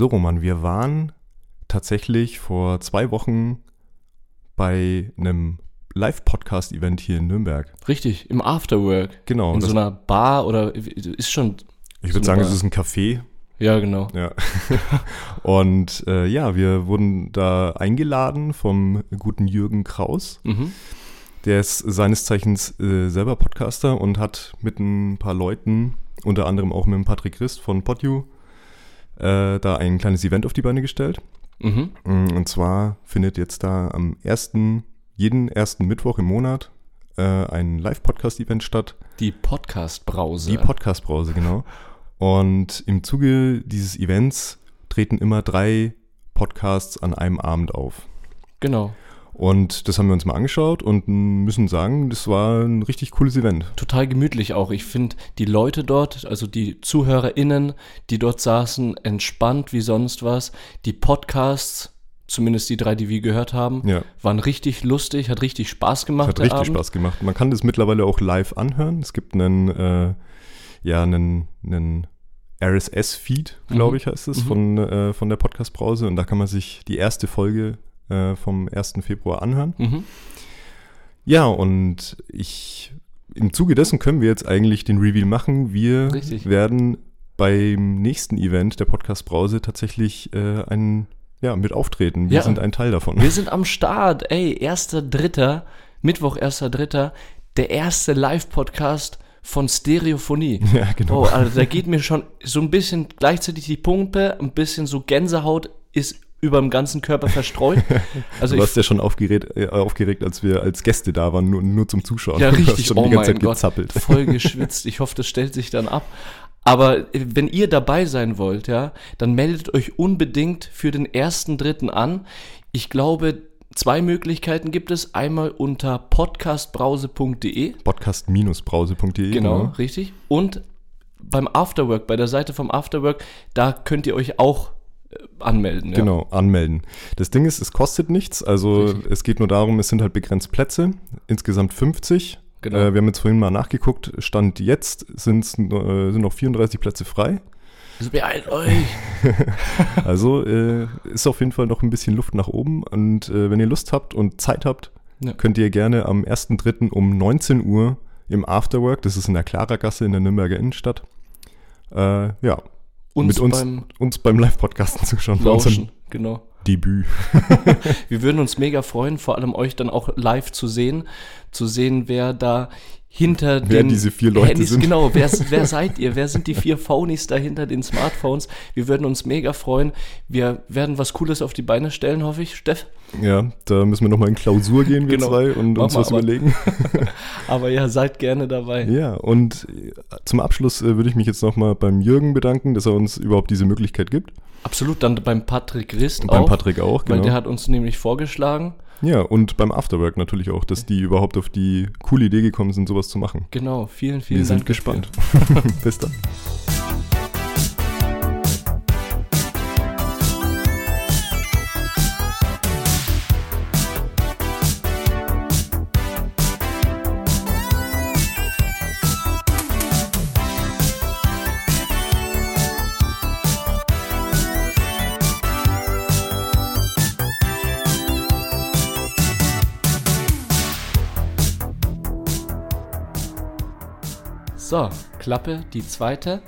So, Roman, wir waren tatsächlich vor zwei Wochen bei einem Live-Podcast-Event hier in Nürnberg. Richtig, im Afterwork. Genau. In so einer Bar oder ist schon. ich so würde sagen, eine es ist ein Café. Ja, genau. Ja. Und äh, ja, wir wurden da eingeladen vom guten Jürgen Kraus. Mhm. Der ist seines Zeichens äh, selber Podcaster und hat mit ein paar Leuten, unter anderem auch mit dem Patrick Christ von PodU, äh, da ein kleines Event auf die Beine gestellt. Mhm. Mm, Und zwar findet jetzt da am ersten, jeden ersten Mittwoch im Monat äh, ein Live-Podcast-Event statt. Die Podcast-Brause. Die Podcast-Brause, genau. Und im Zuge dieses Events treten immer drei Podcasts an einem Abend auf. genau. Und das haben wir uns mal angeschaut und müssen sagen, das war ein richtig cooles Event. Total gemütlich auch. Ich finde die Leute dort, also die ZuhörerInnen, die dort saßen, entspannt wie sonst was. Die Podcasts, zumindest die drei, die wir gehört haben, Ja, waren richtig lustig, hat richtig Spaß gemacht. hat richtig Abend. Spaß gemacht. Man kann das mittlerweile auch live anhören. Es gibt einen, äh, ja, einen, einen RSS-Feed, glaube Mhm. ich, heißt es, Mhm. von, äh, von der Podcast-Brause. Und da kann man sich die erste Folge äh, vom 1. Februar anhören. Mhm. Ja, und ich, im Zuge dessen können wir jetzt eigentlich den Reveal machen. Wir Richtig. werden beim nächsten Event der Podcast Brause tatsächlich äh, ein, ja, mit auftreten. Wir Ja. sind ein Teil davon. Wir sind am Start. Ey, 1.3., Mittwoch, 1.3., der erste Live-Podcast von Stereophonie. ja, genau. Oh, also da geht mir schon so ein bisschen gleichzeitig die Pumpe, ein bisschen so Gänsehaut ist über dem ganzen Körper verstreut. Also du warst ja schon aufgeregt, äh, aufgeregt, als wir als Gäste da waren, nur, nur zum Zuschauen. Ja, richtig. schon Oh die ganze mein Zeit Gott. gezappelt. Voll geschwitzt. Ich hoffe, das stellt sich dann ab. Aber äh, wenn ihr dabei sein wollt, ja, dann meldet euch unbedingt für den ersten Dritten an. Ich glaube, zwei Möglichkeiten gibt es. Einmal unter podcastbrause.de. Podcast-brause.de. Genau, richtig. Und beim Afterwork, bei der Seite vom Afterwork, da könnt ihr euch auch äh, anmelden. Ja. Genau, anmelden. Das Ding ist, es kostet nichts. Also Richtig. es geht nur darum, es sind halt begrenzt Plätze. Insgesamt 50. Genau. Äh, wir haben jetzt vorhin mal nachgeguckt. Stand jetzt äh, sind noch 34 Plätze frei. Also beeilt euch. Also äh, ist auf jeden Fall noch ein bisschen Luft nach oben. Und äh, wenn ihr Lust habt und Zeit habt, Ja. könnt ihr gerne am 1.3. um 19 Uhr im Afterwork, das ist in der Klarergasse in der Nürnberger Innenstadt, äh, ja, Uns mit uns beim uns beim Live-Podcasten zuschauen. Lauschen. Genau. Debüt. Wir würden uns mega freuen, vor allem euch dann auch live zu sehen, zu sehen, wer da hinter Wer den diese vier Leute Handys, sind. genau, wer, wer seid ihr? Wer sind die vier Phonies da hinter den Smartphones? Wir würden uns mega freuen. Wir werden was Cooles auf die Beine stellen, hoffe ich, Steff. Ja, da müssen wir nochmal in Klausur gehen, wir Genau. zwei, und Mach uns was aber- überlegen. Aber ja, seid gerne dabei. Ja, und äh, zum Abschluss äh, würde ich mich jetzt nochmal beim Jürgen bedanken, dass er uns überhaupt diese Möglichkeit gibt. Absolut, dann beim Patrick Rist Und beim auch, Patrick auch, weil genau. der hat uns nämlich vorgeschlagen. Ja, und beim Afterwork natürlich auch, dass die überhaupt auf die coole Idee gekommen sind, sowas zu machen. Genau, vielen, vielen Wir sind Dank. gespannt. Bis dann. So, Klappe, die zweite.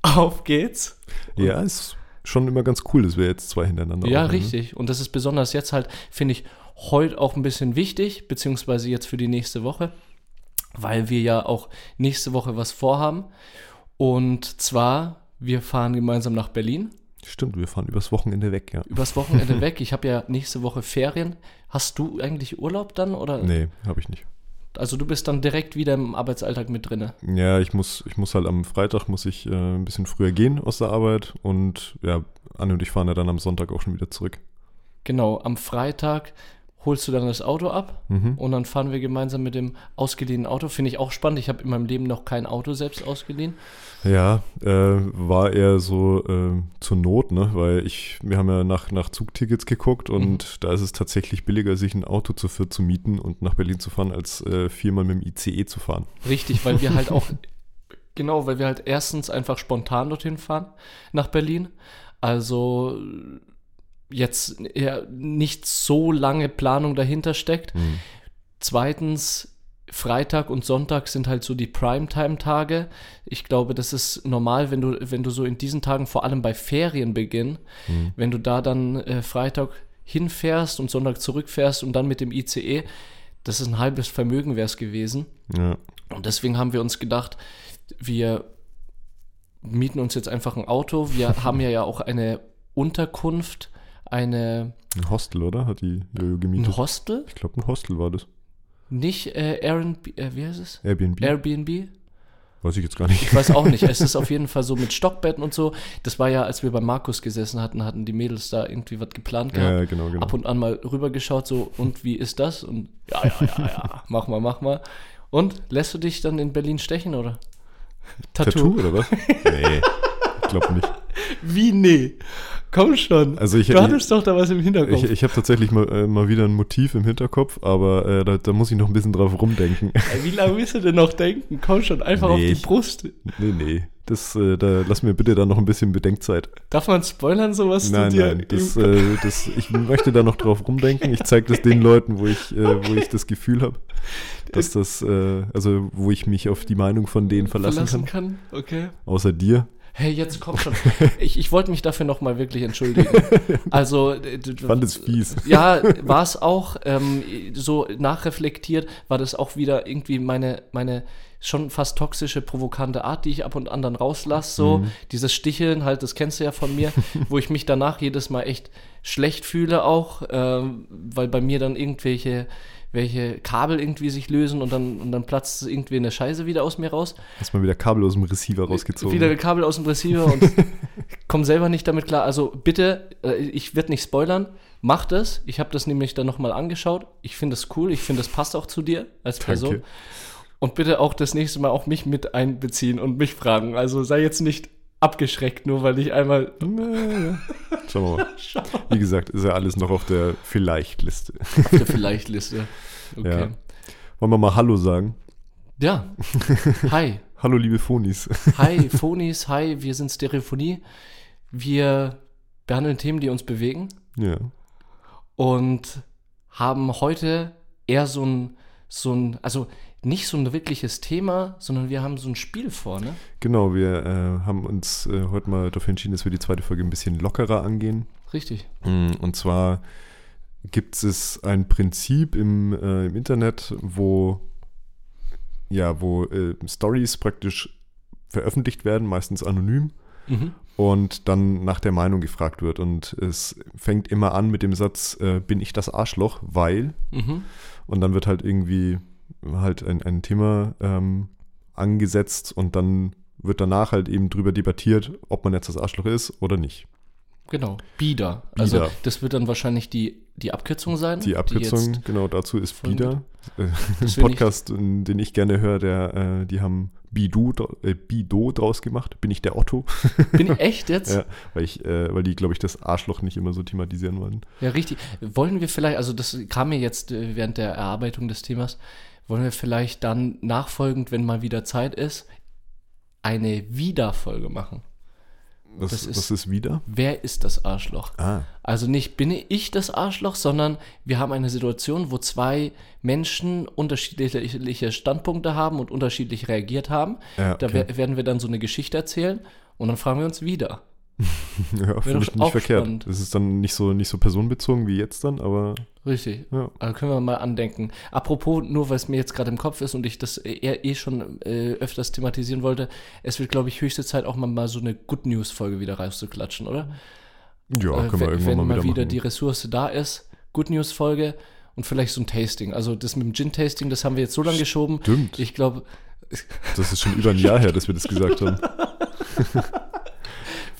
Auf geht's. Ja, ist schon immer ganz cool, dass wir jetzt zwei hintereinander Ja, aufnehmen. richtig. Und das ist besonders jetzt halt, finde ich, heute auch ein bisschen wichtig, beziehungsweise jetzt für die nächste Woche, weil wir ja auch nächste Woche was vorhaben. Und zwar, wir fahren gemeinsam nach Berlin, Stimmt, wir fahren übers Wochenende weg, ja. übers Wochenende weg. Ich habe ja nächste Woche Ferien. Hast du eigentlich Urlaub dann? Oder? Nee, habe ich nicht. Also du bist dann direkt wieder im Arbeitsalltag mit drinne. Ja, ich muss, ich muss halt am Freitag muss ich äh, ein bisschen früher gehen aus der Arbeit und ja, Anne und ich fahren ja dann am Sonntag auch schon wieder zurück. Genau, am Freitag holst du dann das Auto ab Mhm. und dann fahren wir gemeinsam mit dem ausgeliehenen Auto. Finde ich auch spannend. Ich habe in meinem Leben noch kein Auto selbst ausgeliehen. Ja, äh, war eher so äh, zur Not, ne? Weil ich, wir haben ja nach, nach Zugtickets geguckt und da ist es tatsächlich billiger, sich ein Auto zu viert zu mieten und nach Berlin zu fahren, als äh, viermal mit dem ICE zu fahren. Richtig, weil wir halt auch Genau, weil wir halt erstens einfach spontan dorthin fahren nach Berlin. Also jetzt eher nicht so lange Planung dahinter steckt. Hm. Zweitens, Freitag und Sonntag sind halt so die Primetime-Tage. Ich glaube, das ist normal, wenn du, wenn du so in diesen Tagen, vor allem bei Ferienbeginn, Hm. wenn du da dann äh, Freitag hinfährst und Sonntag zurückfährst und dann mit dem ICE, das ist ein halbes Vermögen wäre es gewesen. Ja. Und deswegen haben wir uns gedacht, wir mieten uns jetzt einfach ein Auto. Wir haben ja ja auch eine Unterkunft, eine Ein Hostel, oder? Hat die Jojo ein gemietet? Hostel, ich glaube, ein Hostel war das. nicht äh, Airbnb, äh, wie heißt es? Airbnb? Airbnb? Weiß ich jetzt gar nicht. Ich weiß auch nicht. Es ist auf jeden Fall so mit Stockbetten und so. Das war ja, als wir bei Markus gesessen hatten, hatten die Mädels da irgendwie was geplant gehabt. Ja, genau, genau. Ab und an mal rübergeschaut, so, und wie ist das? Und ja, ja, ja, ja, mach mal, mach mal. Und lässt du dich dann in Berlin stechen, oder? Tattoo oder was? nee, glaube nicht. Wie nee? Komm schon. Also ich, du hattest doch da was im Hinterkopf. Ich, ich habe tatsächlich mal, äh, mal wieder ein Motiv im Hinterkopf, aber äh, da, da muss ich noch ein bisschen drauf rumdenken. Wie lange willst du denn noch denken? Komm schon, einfach Nee, auf die ich- Brust. nee, nee. Das, äh, da lass mir bitte dann noch ein bisschen Bedenkzeit. Darf man spoilern, sowas nein, du dir nein. Das, äh, das, ich möchte da noch drauf rumdenken. Ich zeige das den Leuten, wo ich, äh, wo ich das Gefühl habe, dass das, äh, also wo ich mich auf die Meinung von denen verlassen, kann. kann? Okay. Außer dir. Hey, jetzt komm schon. Ich, ich wollte mich dafür nochmal wirklich entschuldigen. Also, äh, Fand es fies. Ja, war es auch. Ähm, so nachreflektiert war das auch wieder irgendwie meine, meine schon fast toxische, provokante Art, die ich ab und an dann rauslasse. So dieses Sticheln, halt, das kennst du ja von mir, wo ich mich danach jedes Mal echt schlecht fühle auch, ähm, weil bei mir dann irgendwelche welche Kabel irgendwie sich lösen und dann, und dann platzt irgendwie eine Scheiße wieder aus mir raus. Hast mal wieder Kabel aus dem Receiver rausgezogen. Wieder Kabel aus dem Receiver und komm selber nicht damit klar. Also bitte, äh, ich werde nicht spoilern, mach das. Ich habe das nämlich dann nochmal angeschaut. Ich finde das cool, ich finde, das passt auch zu dir als Person. Danke. Und bitte auch das nächste Mal auch mich mit einbeziehen und mich fragen. Also sei jetzt nicht abgeschreckt, nur weil ich einmal. Schauen wir mal. Wie gesagt, ist ja alles noch auf der Vielleicht-Liste. Auf der Vielleicht-Liste. Okay. Ja. Wollen wir mal Hallo sagen? Ja. Hi. Hallo, liebe Phonis. Hi, Phonis. Hi, wir sind Stereophonie. Wir behandeln Themen, die uns bewegen. ja. und haben heute eher so ein, so ein, also nicht so ein wirkliches Thema, sondern wir haben so ein Spiel vor, ne? Genau, wir äh, haben uns äh, heute mal dafür entschieden, dass wir die zweite Folge ein bisschen lockerer angehen. Richtig. Mm, Und zwar gibt es ein Prinzip im, äh, im Internet, wo ja, wo äh, Stories praktisch veröffentlicht werden, meistens anonym, Mhm. und dann nach der Meinung gefragt wird. Und es fängt immer an mit dem Satz, äh, bin ich das Arschloch, weil, Mhm. und dann wird halt irgendwie halt ein, ein Thema ähm, angesetzt und dann wird danach halt eben drüber debattiert, ob man jetzt das Arschloch ist oder nicht. Genau. Bieder. Also Bieder. das wird dann wahrscheinlich die, die Abkürzung sein. Die Abkürzung, jetzt- genau dazu ist Bieder. Äh, Ein ich- Podcast, in- den ich gerne höre, der, äh, die haben dra- äh, Bido draus gemacht. Bin ich der Otto? Bin ich echt jetzt? ja, weil, ich, äh, weil die, glaube ich, das Arschloch nicht immer so thematisieren wollen. Ja, richtig. Wollen wir vielleicht, also das kam mir jetzt äh, während der Erarbeitung des Themas, wollen wir vielleicht dann nachfolgend, wenn mal wieder Zeit ist, eine Wiederfolge machen? Was, Das ist- was ist wieder? Wer ist das Arschloch? Ah, Also nicht bin ich das Arschloch, sondern wir haben eine Situation, wo zwei Menschen unterschiedliche Standpunkte haben und unterschiedlich reagiert haben. Ja, Da okay. wer- werden wir dann so eine Geschichte erzählen und dann fragen wir uns wieder. ja, finde ich nicht verkehrt. spannend. Es ist dann nicht so, nicht so personenbezogen wie jetzt dann, aber Richtig. ja. Also können wir mal andenken. Apropos, nur weil es mir jetzt gerade im Kopf ist und ich das eher eh schon äh, öfters thematisieren wollte, es wird, glaube ich, höchste Zeit auch mal, mal so eine Good News-Folge wieder rauszuklatschen, oder? Ja, Äh, können wir irgendwann wenn mal mal wieder, wieder die Ressource da ist, Good News-Folge und vielleicht so ein Tasting. Also das mit dem Gin-Tasting, das haben wir jetzt so lange geschoben. Stimmt, Ich glaube, das ist schon über ein Jahr her, dass wir das gesagt haben.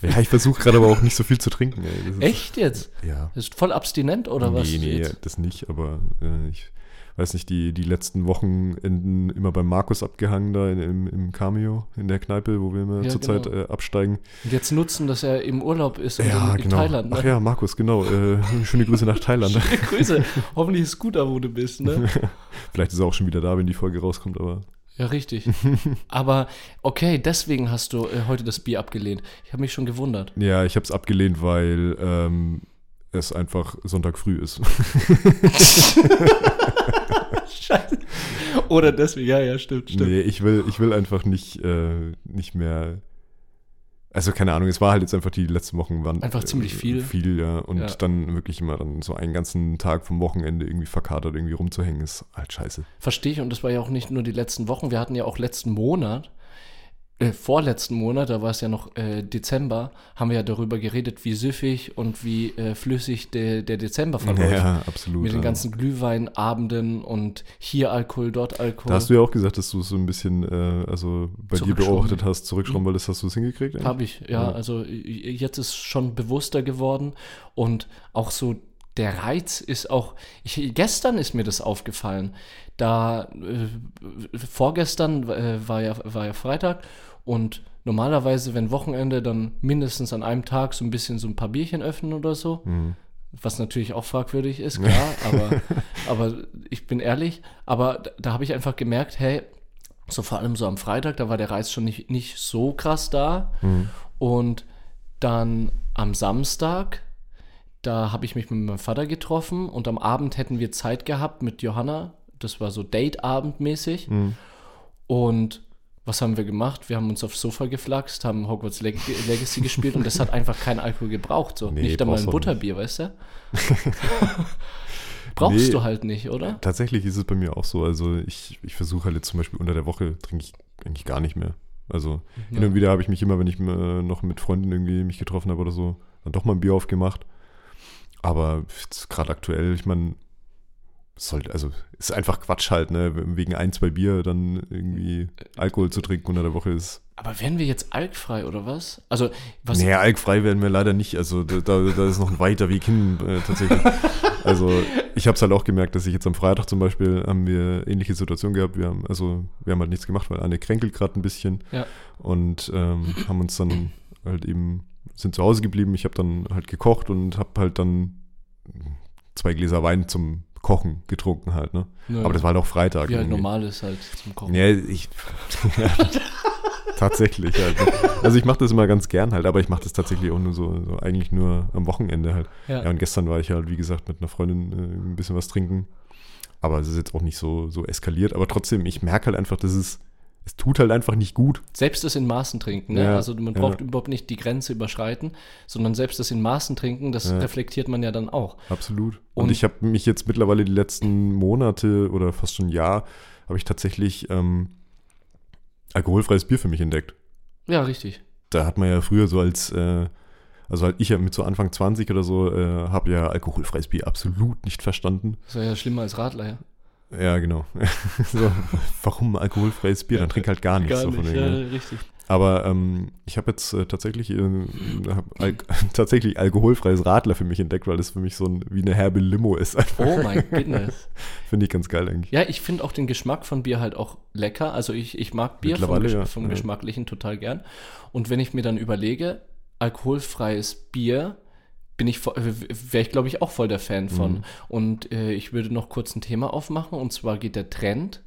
ja, ich versuche gerade aber auch nicht so viel zu trinken. Echt jetzt? Ja. Das ist voll abstinent oder was? Nee, nee, das nicht, aber äh, ich weiß nicht, die, die letzten Wochenenden immer beim Markus abgehangen da in, im, im Cameo in der Kneipe, wo wir immer Ja, zurzeit genau. äh, absteigen. Und jetzt nutzen, dass er im Urlaub ist und Ja, in, genau. Thailand. Ne? Ach ja, Markus, genau. Äh, schöne Grüße nach Thailand. Grüße. Hoffentlich ist gut da, wo du bist, ne? Vielleicht ist er auch schon wieder da, wenn die Folge rauskommt, aber Ja, richtig. Aber okay, deswegen hast du äh, heute das Bier abgelehnt. Ich habe mich schon gewundert. Ja, ich habe es abgelehnt, weil ähm, es einfach Sonntag früh ist. Scheiße. Oder deswegen, ja, ja, stimmt, stimmt. Nee, ich will, ich will einfach nicht, äh, nicht mehr. Also keine Ahnung, es war halt jetzt einfach die letzten Wochen waren Einfach ziemlich viel. Viel, ja. Und Ja. dann wirklich immer dann so einen ganzen Tag vom Wochenende irgendwie verkatert irgendwie rumzuhängen, ist halt scheiße. Verstehe ich, und das war ja auch nicht nur die letzten Wochen, wir hatten ja auch letzten Monat, äh, vorletzten Monat, da war es ja noch äh, Dezember, haben wir ja darüber geredet, wie süffig und wie äh, flüssig der, der Dezember verläuft. Ja, absolut. Mit den ganzen Glühweinabenden und hier Alkohol, dort Alkohol. Da hast du ja auch gesagt, dass du es so ein bisschen, äh, also bei dir beobachtet hast, zurückschrauben wolltest, hast du es hingekriegt? Habe ich, ja, Ja. Also jetzt ist schon bewusster geworden und auch so der Reiz ist auch, ich, gestern ist mir das aufgefallen, da äh, vorgestern äh, war, ja, war ja Freitag und normalerweise, wenn Wochenende, dann mindestens an einem Tag so ein bisschen so ein paar Bierchen öffnen oder so. Mhm. Was natürlich auch fragwürdig ist, klar, aber, aber ich bin ehrlich, aber da, da habe ich einfach gemerkt, hey, so vor allem so am Freitag, da war der Reiz schon nicht, nicht so krass da. Mhm. Und dann am Samstag, da habe ich mich mit meinem Vater getroffen und am Abend hätten wir Zeit gehabt mit Johanna. Das war so Date-Abend mäßig. Mhm. Und was haben wir gemacht? Wir haben uns aufs Sofa geflaxt, haben Hogwarts Leg Legacy gespielt und das hat einfach keinen Alkohol gebraucht. So. Nee, nicht einmal ein Butterbier, weißt du? Brauchst Nee. du halt nicht, oder? Tatsächlich ist es bei mir auch so. Also ich, ich versuche halt jetzt zum Beispiel unter der Woche trinke ich eigentlich gar nicht mehr. Also hin und wieder habe ich mich immer, wenn ich äh, noch mit Freunden irgendwie mich getroffen habe oder so, dann doch mal ein Bier aufgemacht. Aber gerade aktuell, ich meine, sollte, also ist einfach Quatsch halt, ne? Wegen ein, zwei Bier dann irgendwie Alkohol zu trinken unter der Woche ist. Aber wären wir jetzt alkfrei oder was? Also, was. Nee, alkfrei werden wir leider nicht. Also da, da, da ist noch ein weiter Weg hin äh, tatsächlich. also ich habe es halt auch gemerkt, dass ich jetzt am Freitag zum Beispiel haben wir ähnliche Situation gehabt. Wir haben also wir haben halt nichts gemacht, weil Anne kränkelt gerade ein bisschen Ja. und ähm, haben uns dann halt eben sind zu Hause geblieben. Ich habe dann halt gekocht und habe halt dann zwei Gläser Wein zum Kochen getrunken halt. Ne? Ja, Aber das war halt auch Freitag. halt irgendwie. normal ist halt zum Kochen. Ja, ich. ja, tatsächlich halt. ne? Also ich mache das immer ganz gern halt, aber ich mache das tatsächlich auch nur so, so, eigentlich nur am Wochenende halt. Ja. Ja. und gestern war ich halt, wie gesagt, mit einer Freundin äh, ein bisschen was trinken. Aber es ist jetzt auch nicht so, so eskaliert. Aber trotzdem, ich merke halt einfach, dass es, es tut halt einfach nicht gut. Selbst das in Maßen trinken, ne? Ja, also man ja. braucht überhaupt nicht die Grenze überschreiten, sondern selbst das in Maßen trinken, das Ja. reflektiert man ja dann auch. Absolut. Und, Und- ich habe mich jetzt mittlerweile die letzten Monate oder fast schon ein Jahr, habe ich tatsächlich ähm, alkoholfreies Bier für mich entdeckt. Ja, richtig. da hat man ja früher so als, äh, also halt ich ja mit so Anfang 20 oder so, äh, habe ja alkoholfreies Bier absolut nicht verstanden. Das ist ja schlimmer als Radler, ja. Ja, genau. so, warum alkoholfreies Bier? Dann trink halt gar nichts. so von ja, ne? richtig. Aber ähm, ich habe jetzt äh, tatsächlich, äh, hab Al tatsächlich alkoholfreies Radler für mich entdeckt, weil das für mich so ein, wie eine herbe Limo ist. Einfach. Oh mein Goodness. Finde ich ganz geil eigentlich. Ja, ich finde auch den Geschmack von Bier halt auch lecker. Also ich, ich mag Bier vom, Gesch ja. vom. Geschmacklichen total gern. Und wenn ich mir dann überlege, alkoholfreies Bier, bin ich, wäre ich glaube ich auch voll der Fan von. Mhm. Und äh, ich würde noch kurz ein Thema aufmachen. Und zwar geht der Trend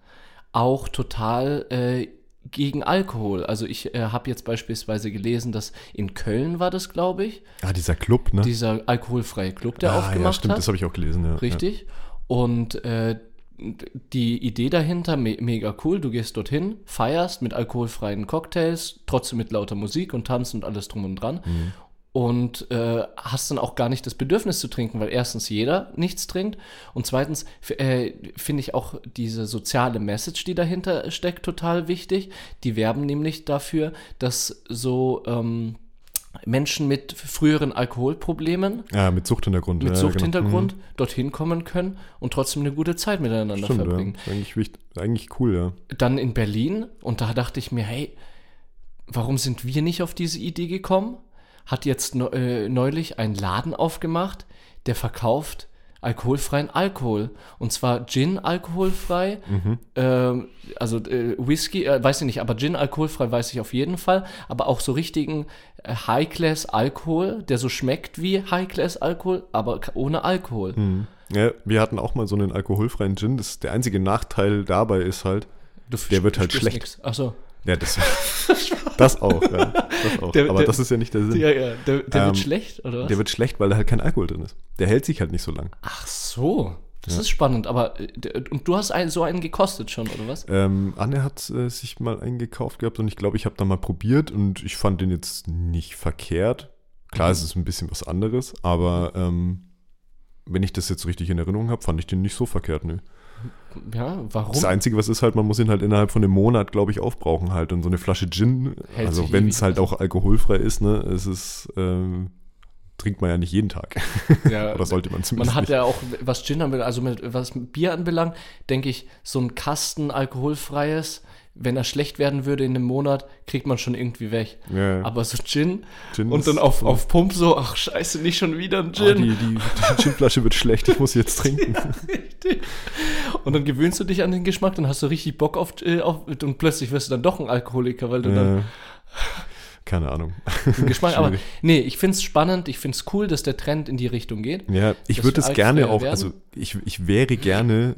auch total äh, gegen Alkohol. Also ich äh, habe jetzt beispielsweise gelesen, dass in Köln war das, glaube ich, Ah, dieser Club, ne? dieser alkoholfreie Club, der ah, aufgemacht ja, stimmt, hat. das habe ich auch gelesen, ja. Richtig. Und äh, die Idee dahinter, me mega cool, du gehst dorthin, feierst mit alkoholfreien Cocktails, trotzdem mit lauter Musik und Tanzen und alles drum und dran. Mhm. Und äh, hast dann auch gar nicht das Bedürfnis zu trinken, weil erstens jeder nichts trinkt und zweitens äh, finde ich auch diese soziale Message, die dahinter steckt, total wichtig. Die werben nämlich dafür, dass so ähm, Menschen mit früheren Alkoholproblemen Ja, mit Suchthintergrund. mit ja, genau. Suchthintergrund Mhm. dorthin kommen können und trotzdem eine gute Zeit miteinander Stimmt, verbringen. ja. Eigentlich, wichtig, eigentlich cool, ja. Dann in Berlin und da dachte ich mir, hey, warum sind wir nicht auf diese Idee gekommen? Hat jetzt äh, neulich ein Laden aufgemacht, der verkauft alkoholfreien Alkohol. Und zwar Gin alkoholfrei, Mhm. ähm, also äh, Whisky, äh, weiß ich nicht, aber Gin alkoholfrei weiß ich auf jeden Fall, aber auch so richtigen äh, High-Class-Alkohol, der so schmeckt wie High-Class-Alkohol, aber k- ohne Alkohol. Ja, wir hatten auch mal so einen alkoholfreien Gin. Das, der einzige Nachteil dabei ist halt, Du Der wird halt schlecht. nix. Ach so. Ja, das, das auch. Ja, das auch. Der- Aber der- das ist ja nicht der Sinn. Ja, ja. Der, der Ähm, wird schlecht, oder was? Der wird schlecht, weil da halt kein Alkohol drin ist. Der hält sich halt nicht so lang. Ach so. Das ist spannend. Aber äh, und du hast einen, so einen gekostet schon, oder was? Ähm, Anne hat äh, sich mal einen gekauft gehabt und ich glaube, ich habe da mal probiert und ich fand den jetzt nicht verkehrt. Klar, Mhm. es ist ein bisschen was anderes, aber ähm, wenn ich das jetzt richtig in Erinnerung habe, fand ich den nicht so verkehrt. Nö. Ja, warum? Das Einzige, was ist halt, man muss ihn halt innerhalb von einem Monat, glaube ich, aufbrauchen halt. Und so eine Flasche Gin, Hält also wenn es halt auch alkoholfrei ist, ne, es ist, ähm, trinkt man ja nicht jeden Tag. Ja, Oder sollte man zumindest Man hat nicht. ja auch, was Gin anbelangt, also mit, was Bier anbelangt, denke ich, so ein Kasten alkoholfreies, wenn er schlecht werden würde in einem Monat, kriegt man schon irgendwie weg. Ja, ja. Aber so Gin, Gin und dann auf, auf Pump so, ach scheiße, nicht schon wieder ein Oh, Gin. die, die, die Ginflasche wird schlecht, ich muss jetzt trinken. Richtig. Und dann gewöhnst du dich an den Geschmack, dann hast du richtig Bock auf, äh, auf und plötzlich wirst du dann doch ein Alkoholiker, weil du dann Ja. Keine Ahnung. Geschmack. Aber nee, ich finde es spannend, ich finde es cool, dass der Trend in die Richtung geht. Ja, ich würde es gerne auch, also ich, ich wäre gerne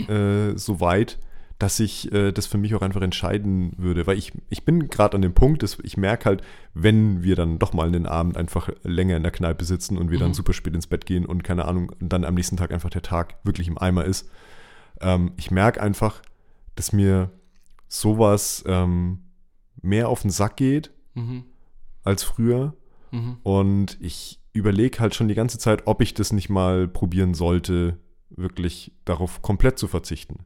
äh, so weit, dass ich äh, das für mich auch einfach entscheiden würde, weil ich, ich bin gerade an dem Punkt, dass ich merke halt, wenn wir dann doch mal einen Abend einfach länger in der Kneipe sitzen und wir dann super spät ins Bett gehen und keine Ahnung, dann am nächsten Tag einfach der Tag wirklich im Eimer ist, ähm, ich merke einfach, dass mir sowas ähm, mehr auf den Sack geht Mhm. als früher. Mhm. Und ich überlege halt schon die ganze Zeit, ob ich das nicht mal probieren sollte, wirklich darauf komplett zu verzichten.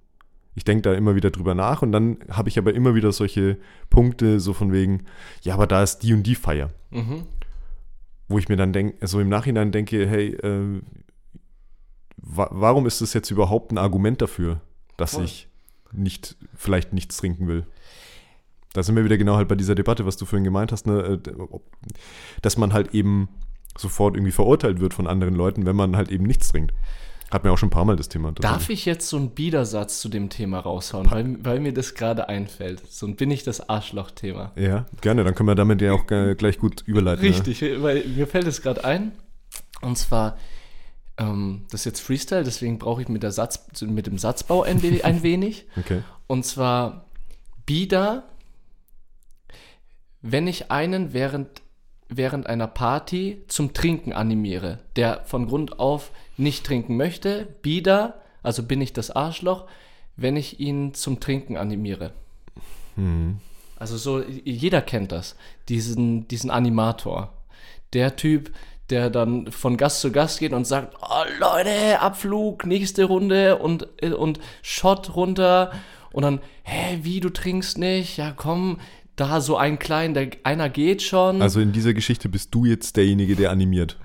Ich denke da immer wieder drüber nach und dann habe ich aber immer wieder solche Punkte, so von wegen, ja, aber da ist die und die Feier. Mhm. Wo ich mir dann denke, so im Nachhinein denke, hey, äh, wa warum ist das jetzt überhaupt ein Argument dafür, dass Voll. ich nicht, vielleicht nichts trinken will? Da sind wir wieder genau halt bei dieser Debatte, was du vorhin gemeint hast, ne, äh, dass man halt eben sofort irgendwie verurteilt wird von anderen Leuten, wenn man halt eben nichts trinkt. Hat mir auch schon ein paar Mal das Thema. Darf ich jetzt so einen Biedersatz zu dem Thema raushauen, weil, weil mir das gerade einfällt? So ein bin ich das Arschloch-Thema. Ja, gerne. Dann können wir damit ja auch gleich gut überleiten. Richtig, weil mir fällt es gerade ein. Und zwar, ähm, das ist jetzt Freestyle, deswegen brauche ich mit, der Satz, mit dem Satzbau ein, we ein wenig. Ja. Okay. Und zwar Bieder, wenn ich einen während, während einer Party zum Trinken animiere, der von Grund auf nicht trinken möchte, Bieder, also bin ich das Arschloch, wenn ich ihn zum Trinken animiere. Hm. Also so, jeder kennt das, diesen, diesen Animator. Der Typ, der dann von Gast zu Gast geht und sagt, oh Leute, Abflug, nächste Runde und, äh, und Shot runter. Und dann, hä, wie, du trinkst nicht? Ja, komm, da so ein klein, der, einer geht schon. Also in dieser Geschichte bist du jetzt derjenige, der animiert.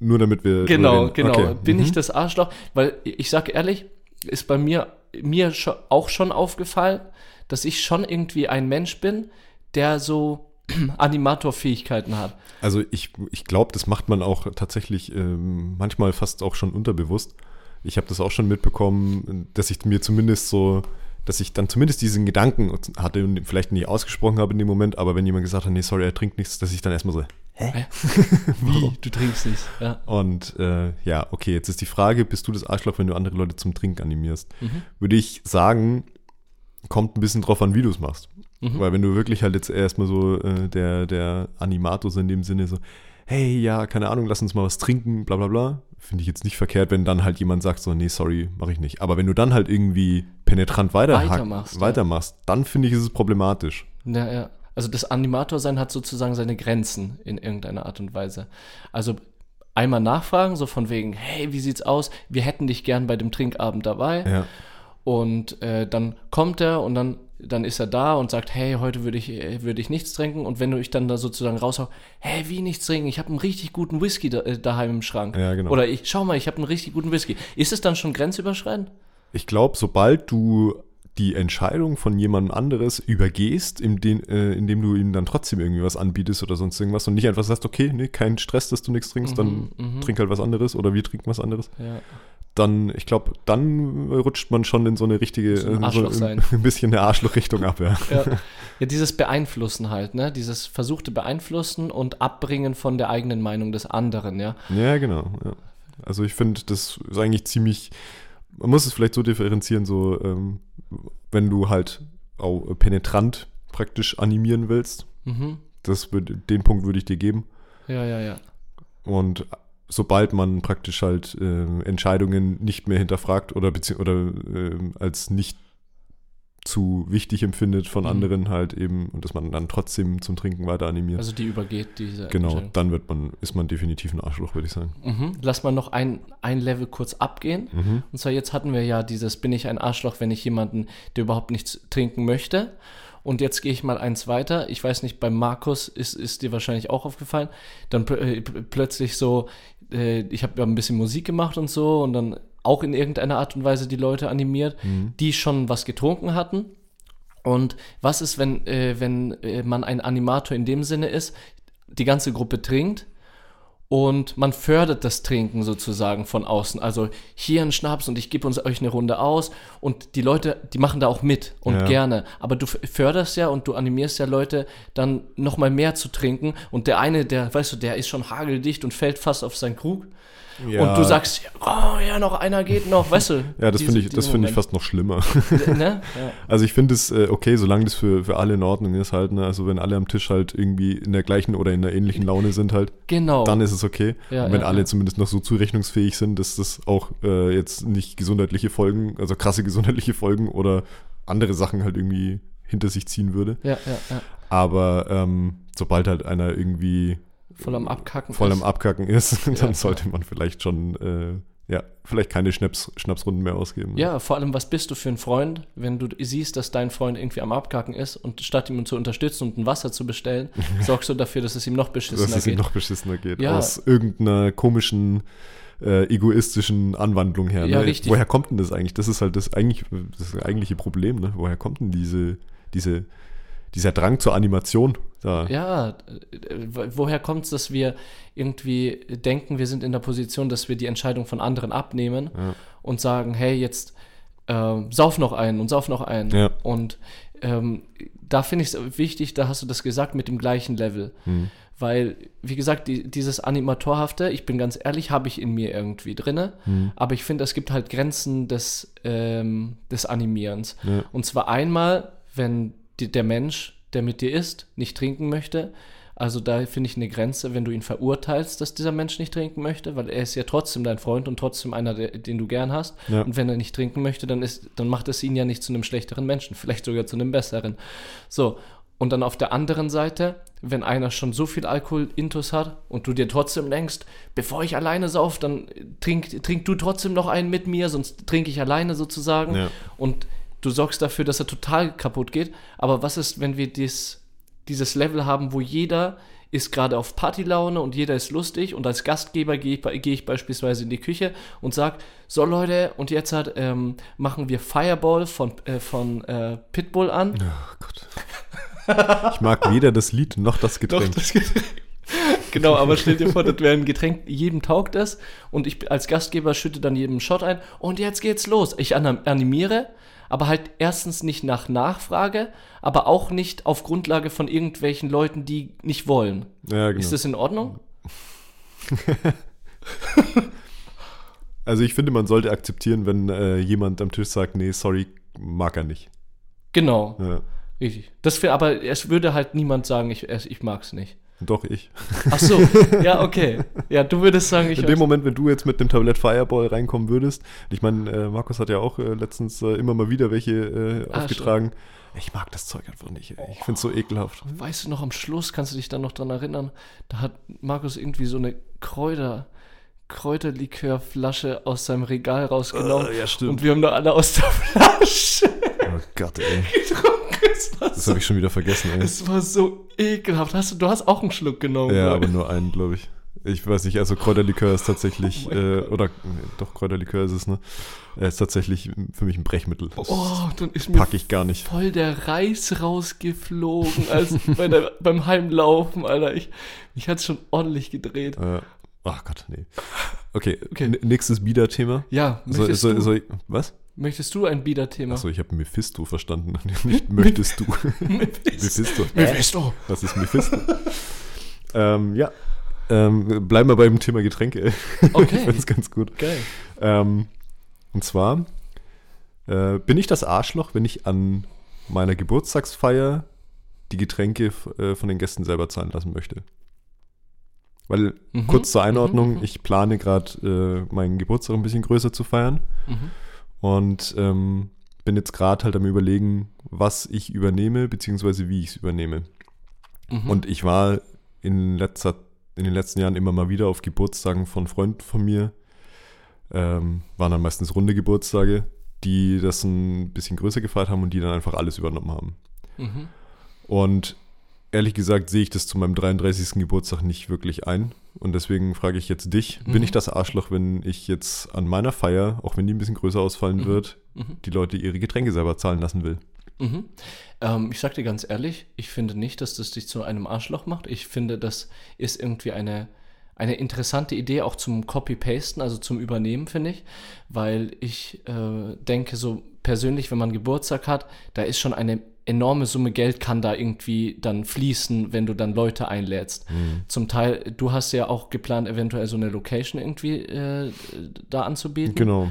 Nur damit wir. Genau, genau. Okay. Bin Mhm. ich das Arschloch? Weil ich sage ehrlich, ist bei mir, mir auch schon aufgefallen, dass ich schon irgendwie ein Mensch bin, der so Animatorfähigkeiten hat. Also ich, ich glaube, das macht man auch tatsächlich ähm, manchmal fast auch schon unterbewusst. Ich habe das auch schon mitbekommen, dass ich mir zumindest so, dass ich dann zumindest diesen Gedanken hatte und vielleicht nie ausgesprochen habe in dem Moment, aber wenn jemand gesagt hat, nee, sorry, er trinkt nichts, dass ich dann erstmal so, Wie? Du trinkst nichts. Ja. Und äh, ja, okay, jetzt ist die Frage, bist du das Arschloch, wenn du andere Leute zum Trinken animierst? Mhm. Würde ich sagen, kommt ein bisschen drauf an, wie du es machst. Mhm. Weil wenn du wirklich halt jetzt erstmal so äh, der, der Animator so in dem Sinne so, hey, ja, keine Ahnung, lass uns mal was trinken, bla bla bla, finde ich jetzt nicht verkehrt, wenn dann halt jemand sagt so, nee, sorry, mache ich nicht. Aber wenn du dann halt irgendwie penetrant weiter Weitermachst, ja. weitermachst dann finde ich, ist es problematisch. Ja, ja. Also das Animatorsein hat sozusagen seine Grenzen in irgendeiner Art und Weise. Also einmal nachfragen, so von wegen, hey, wie sieht's aus? Wir hätten dich gern bei dem Trinkabend dabei. Ja. Und äh, dann kommt er und dann, dann ist er da und sagt, hey, heute würde ich, äh, würde ich nichts trinken. Und wenn du ich dann da sozusagen raushau, hey, wie nichts trinken? Ich habe einen richtig guten Whisky da, äh, daheim im Schrank. Ja, genau. Oder ich, schau mal, ich habe einen richtig guten Whisky. Ist es dann schon grenzüberschreitend? Ich glaube, sobald du die Entscheidung von jemandem anderes übergehst, indem, äh, indem du ihm dann trotzdem irgendwie was anbietest oder sonst irgendwas und nicht einfach sagst, okay, nee, kein Stress, dass du nichts trinkst, dann mhm. trink halt was anderes oder wir trinken was anderes, Ja. Dann, ich glaube, dann rutscht man schon in so eine richtige, So ein äh, so sein. ein bisschen eine Arschlochrichtung ab, ja. Ja. ja, dieses Beeinflussen halt, ne? Dieses versuchte Beeinflussen und Abbringen von der eigenen Meinung des anderen, ja. Ja, genau. Ja. Also ich finde, das ist eigentlich ziemlich, man muss es vielleicht so differenzieren, so, ähm, wenn du halt auch penetrant praktisch animieren willst. Mhm. Das den Punkt würde ich dir geben. Ja, ja, ja. Und sobald man praktisch halt äh, Entscheidungen nicht mehr hinterfragt oder, oder äh, als nicht zu wichtig empfindet von Mhm. anderen halt eben und dass man dann trotzdem zum Trinken weiter animiert. Also die übergeht diese genau, dann wird man, ist man definitiv ein Arschloch, würde ich sagen. Mhm. Lass mal noch ein, ein Level kurz abgehen. Mhm. Und zwar jetzt hatten wir ja dieses, bin ich ein Arschloch, wenn ich jemanden, der überhaupt nichts trinken möchte. Und jetzt gehe ich mal eins weiter. Ich weiß nicht, bei Markus ist, ist dir wahrscheinlich auch aufgefallen. Dann pl äh, pl- plötzlich so, äh, ich habe ja ein bisschen Musik gemacht und so und dann auch in irgendeiner Art und Weise die Leute animiert, die schon was getrunken hatten. Und was ist, wenn, äh, wenn äh, man ein Animator in dem Sinne ist, die ganze Gruppe trinkt und man fördert das Trinken sozusagen von außen. Also hier ein Schnaps und ich gebe uns euch eine Runde aus und die Leute, die machen da auch mit und Ja. gerne. Aber du förderst ja und du animierst ja Leute dann nochmal mehr zu trinken und der eine, der, weißt du, der ist schon hageldicht und fällt fast auf seinen Krug und du sagst, oh ja, noch einer geht noch, weißt du. Ja, das finde ich, das finde ich fast noch schlimmer. Ne? Ja. Also ich finde es äh, okay, solange das für, für alle in Ordnung ist halt, ne? Also wenn alle am Tisch halt irgendwie in der gleichen oder in der ähnlichen Laune sind halt, Genau. dann ist es okay. Ja, Und wenn ja, alle ja. zumindest noch so zurechnungsfähig sind, dass das auch äh, jetzt nicht gesundheitliche Folgen, also krasse gesundheitliche Folgen oder andere Sachen halt irgendwie hinter sich ziehen würde. ja, ja, ja. Aber ähm, sobald halt einer irgendwie Voll am Abkacken. voll ist. am Abkacken ist, dann Ja, sollte man vielleicht schon, äh, ja, vielleicht keine Schnaps, Schnapsrunden mehr ausgeben. ne? Ja, vor allem, was bist du für ein Freund, wenn du siehst, dass dein Freund irgendwie am Abkacken ist und statt ihm zu unterstützen und ein Wasser zu bestellen, sorgst du dafür, dass es ihm noch beschissener dass es ihm geht. noch beschissener geht. Ja. Aus irgendeiner komischen, äh, egoistischen Anwandlung her. Ja, ne? richtig. Woher kommt denn das eigentlich? Das ist halt das, eigentlich, das eigentliche Problem. Ne? Woher kommt denn diese, diese, dieser Drang zur Animation? Da? Ja, wo- woher kommt es, dass wir irgendwie denken, wir sind in der Position, dass wir die Entscheidung von anderen abnehmen Ja. und sagen, hey, jetzt äh, sauf noch einen und sauf noch einen. Ja. Und ähm, da finde ich es wichtig, da hast du das gesagt, mit dem gleichen Level. Hm. Weil, wie gesagt, die, dieses Animatorhafte, ich bin ganz ehrlich, habe ich in mir irgendwie drinne. Hm. Aber ich finde, es gibt halt Grenzen des, ähm, des Animierens. Ja. Und zwar einmal, wenn die, der Mensch, der mit dir ist, nicht trinken möchte. Also da finde ich eine Grenze, wenn du ihn verurteilst, dass dieser Mensch nicht trinken möchte, weil er ist ja trotzdem dein Freund und trotzdem einer, den du gern hast. Ja. Und wenn er nicht trinken möchte, dann, ist, dann macht es ihn ja nicht zu einem schlechteren Menschen, vielleicht sogar zu einem besseren. So, und dann auf der anderen Seite, wenn einer schon so viel Alkohol-Intus hat und du dir trotzdem denkst, bevor ich alleine sauf, dann trink, trink du trotzdem noch einen mit mir, sonst trinke ich alleine sozusagen. Ja. Und du sorgst dafür, dass er total kaputt geht. Aber was ist, wenn wir dies, dieses Level haben, wo jeder ist gerade auf Partylaune und jeder ist lustig und als Gastgeber gehe ich, gehe ich beispielsweise in die Küche und sag, so Leute, und jetzt hat, ähm, machen wir Fireball von, äh, von äh, Pitbull an. Oh Gott. Ich mag weder das Lied noch das Getränk. das Getränk. genau, aber stell dir vor, das wäre ein Getränk, jedem taugt das und ich als Gastgeber schütte dann jedem einen Shot ein und jetzt geht's los. Ich anim- animiere, aber halt erstens nicht nach Nachfrage, aber auch nicht auf Grundlage von irgendwelchen Leuten, die nicht wollen. ja, genau. Ist das in Ordnung? Also ich finde, man sollte akzeptieren, wenn äh, jemand am Tisch sagt, nee, sorry, mag er nicht. Genau, Ja. richtig. Das wär, aber es würde halt niemand sagen, ich, es- ich mag's nicht. Doch, ich. Ach so, ja, okay. Ja, du würdest sagen, ich In dem Moment, wenn du jetzt mit dem Tablett Fireball reinkommen würdest, ich meine, äh, Markus hat ja auch äh, letztens äh, immer mal wieder welche äh, Ah, aufgetragen. Ich mag das Zeug einfach nicht. ey. Ich finde es so ekelhaft. Weißt du noch, am Schluss, kannst du dich dann noch dran erinnern, da hat Markus irgendwie so eine Kräuter, Kräuterlikörflasche aus seinem Regal rausgenommen. Äh, ja, stimmt. Und wir haben da alle aus der Flasche Oh Gott, ey. getrunken. Es Das so, habe ich schon wieder vergessen, ey. es war so ekelhaft. Hast du, du hast auch einen Schluck genommen. Ja, glaub aber ich. nur einen, glaube ich. Ich weiß nicht, also Kräuterlikör ist tatsächlich, Oh äh, oder nee, doch, Kräuterlikör ist es, ne? Er ist tatsächlich für mich ein Brechmittel. Das Oh, dann ist mir ich gar nicht. voll der Reis rausgeflogen, als bei der, beim Heimlaufen, Alter. Ich, mich hat's schon ordentlich gedreht. Äh, ach Gott, nee. Okay, Okay. nächstes Bieder-Thema. Ja, So, so, so, was? Möchtest du ein Biederthema? Achso, ich habe Mephisto verstanden. Nicht möchtest du. Mephisto. Mephisto. Was ist Mephisto? ähm, ja. Ähm, bleiben wir beim Thema Getränke. Okay. ich finde es ganz gut. Geil. Ähm, und zwar äh, bin ich das Arschloch, wenn ich an meiner Geburtstagsfeier die Getränke äh, von den Gästen selber zahlen lassen möchte. Weil, Mhm, kurz zur Einordnung, mhm, mhm. ich plane gerade äh, meinen Geburtstag ein bisschen größer zu feiern Mhm. Und ähm, bin jetzt gerade halt am überlegen, was ich übernehme, beziehungsweise wie ich es übernehme. Mhm. Und ich war in, letzter, in den letzten Jahren immer mal wieder auf Geburtstagen von Freunden von mir. Ähm, waren dann meistens runde Geburtstage, die das ein bisschen größer gefeiert haben und die dann einfach alles übernommen haben. Mhm. Und ehrlich gesagt sehe ich das zu meinem 33. Geburtstag nicht wirklich ein. Und deswegen frage ich jetzt dich, bin Mhm. ich das Arschloch, wenn ich jetzt an meiner Feier, auch wenn die ein bisschen größer ausfallen Mhm. wird, Mhm. die Leute ihre Getränke selber zahlen lassen will? Mhm. Ähm, ich sag dir ganz ehrlich, ich finde nicht, dass das dich zu einem Arschloch macht. Ich finde, das ist irgendwie eine, eine interessante Idee auch zum Copy-Pasten, also zum Übernehmen, finde ich. Weil ich äh, denke, so persönlich, wenn man Geburtstag hat, da ist schon eine enorme Summe Geld kann da irgendwie dann fließen, wenn du dann Leute einlädst. Zum Teil, du hast ja auch geplant, eventuell so eine Location irgendwie äh, da anzubieten. Genau.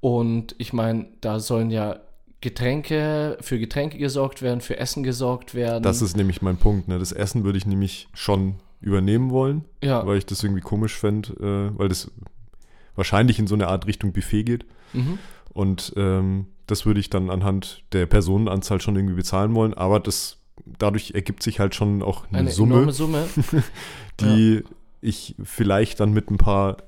Und ich meine, da sollen ja Getränke, für Getränke gesorgt werden, für Essen gesorgt werden. Das ist nämlich mein Punkt. Ne? Das Essen würde ich nämlich schon übernehmen wollen, ja. weil ich das irgendwie komisch fände, äh, weil das wahrscheinlich in so eine Art Richtung Buffet geht. Mhm. Und ähm, das würde ich dann anhand der Personenanzahl schon irgendwie bezahlen wollen. Aber das dadurch ergibt sich halt schon auch eine, Eine Summe, Summe. die ich vielleicht dann mit ein paar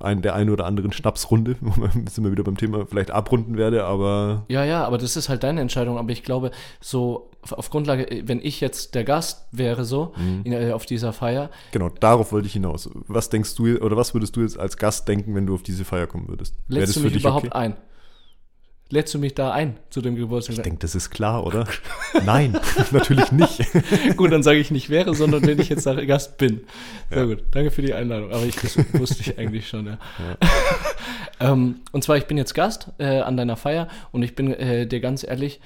ein, der einen oder anderen Schnapsrunde, sind wir wieder beim Thema, vielleicht abrunden werde, aber Ja, ja, aber das ist halt deine Entscheidung. Aber ich glaube, so auf- Grundlage, wenn ich jetzt der Gast wäre, so Mhm. in, äh, auf dieser Feier, genau, darauf wollte ich hinaus. Was denkst du oder was würdest du jetzt als Gast denken, wenn du auf diese Feier kommen würdest? Lädst du mich überhaupt ein? Lädst du mich da ein zu dem Geburtstag? Ich denke, das ist klar, oder? Nein, natürlich nicht. Gut, dann sage ich nicht wäre, sondern wenn ich jetzt der Gast bin. Sehr Ja. gut, danke für die Einladung. Aber ich, das wusste ich eigentlich schon, ja. ähm, und zwar, ich bin jetzt Gast äh, an deiner Feier und ich bin äh, dir ganz ehrlich,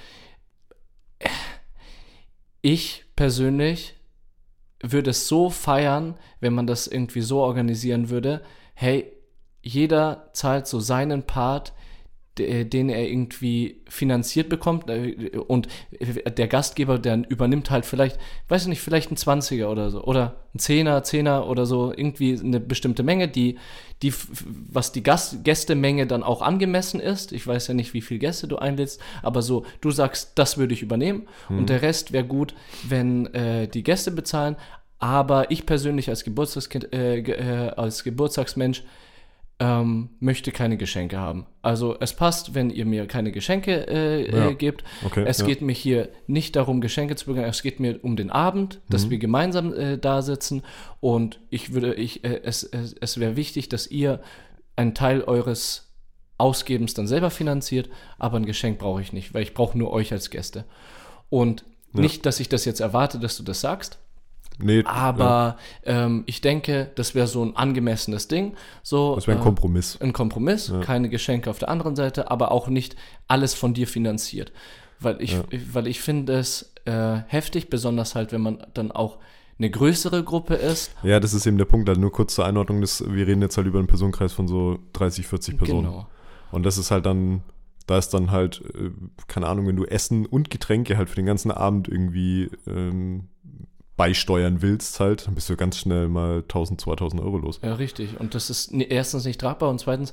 ich persönlich würde es so feiern, wenn man das irgendwie so organisieren würde, hey, jeder zahlt so seinen Part, den er irgendwie finanziert bekommt äh, und der Gastgeber, der übernimmt halt vielleicht, weiß ich nicht, vielleicht ein 20er oder so oder ein 10er, 10er oder so, irgendwie eine bestimmte Menge, die, die was die Gast Gästemenge dann auch angemessen ist. Ich weiß ja nicht, wie viele Gäste du einlädst, aber so, du sagst, das würde ich übernehmen und der Rest wäre gut, wenn äh, die Gäste bezahlen. Aber ich persönlich als Geburtstagskind, äh, äh, als Geburtstagsmensch ähm, möchte keine Geschenke haben. Also es passt, wenn ihr mir keine Geschenke äh, Ja. äh, gebt. Okay, es ja. geht mir hier nicht darum, Geschenke zu bekommen. Es geht mir um den Abend, dass Mhm. wir gemeinsam äh, da sitzen. Und ich würde, ich, äh, es, es, es wäre wichtig, dass ihr einen Teil eures Ausgebens dann selber finanziert, aber ein Geschenk brauche ich nicht, weil ich brauche nur euch als Gäste. Und Ja. nicht, dass ich das jetzt erwarte, dass du das sagst, Nee, aber ähm, ich denke, das wäre so ein angemessenes Ding. So, ja, das wäre ein äh, Kompromiss. ein Kompromiss, Ja. keine Geschenke auf der anderen Seite, aber auch nicht alles von dir finanziert. Weil ich, Ja. weil ich finde es äh, heftig, besonders halt, wenn man dann auch eine größere Gruppe ist. Ja, das ist eben der Punkt. Halt nur kurz zur Einordnung, das, wir reden jetzt halt über einen Personenkreis von so 30, 40 Personen. Genau. Und das ist halt dann, da ist dann halt, äh, keine Ahnung, wenn du Essen und Getränke halt für den ganzen Abend irgendwie ähm, beisteuern willst, halt, dann bist du ganz schnell mal 1000, 2000 Euro los. Ja, richtig. Und das ist erstens nicht tragbar und zweitens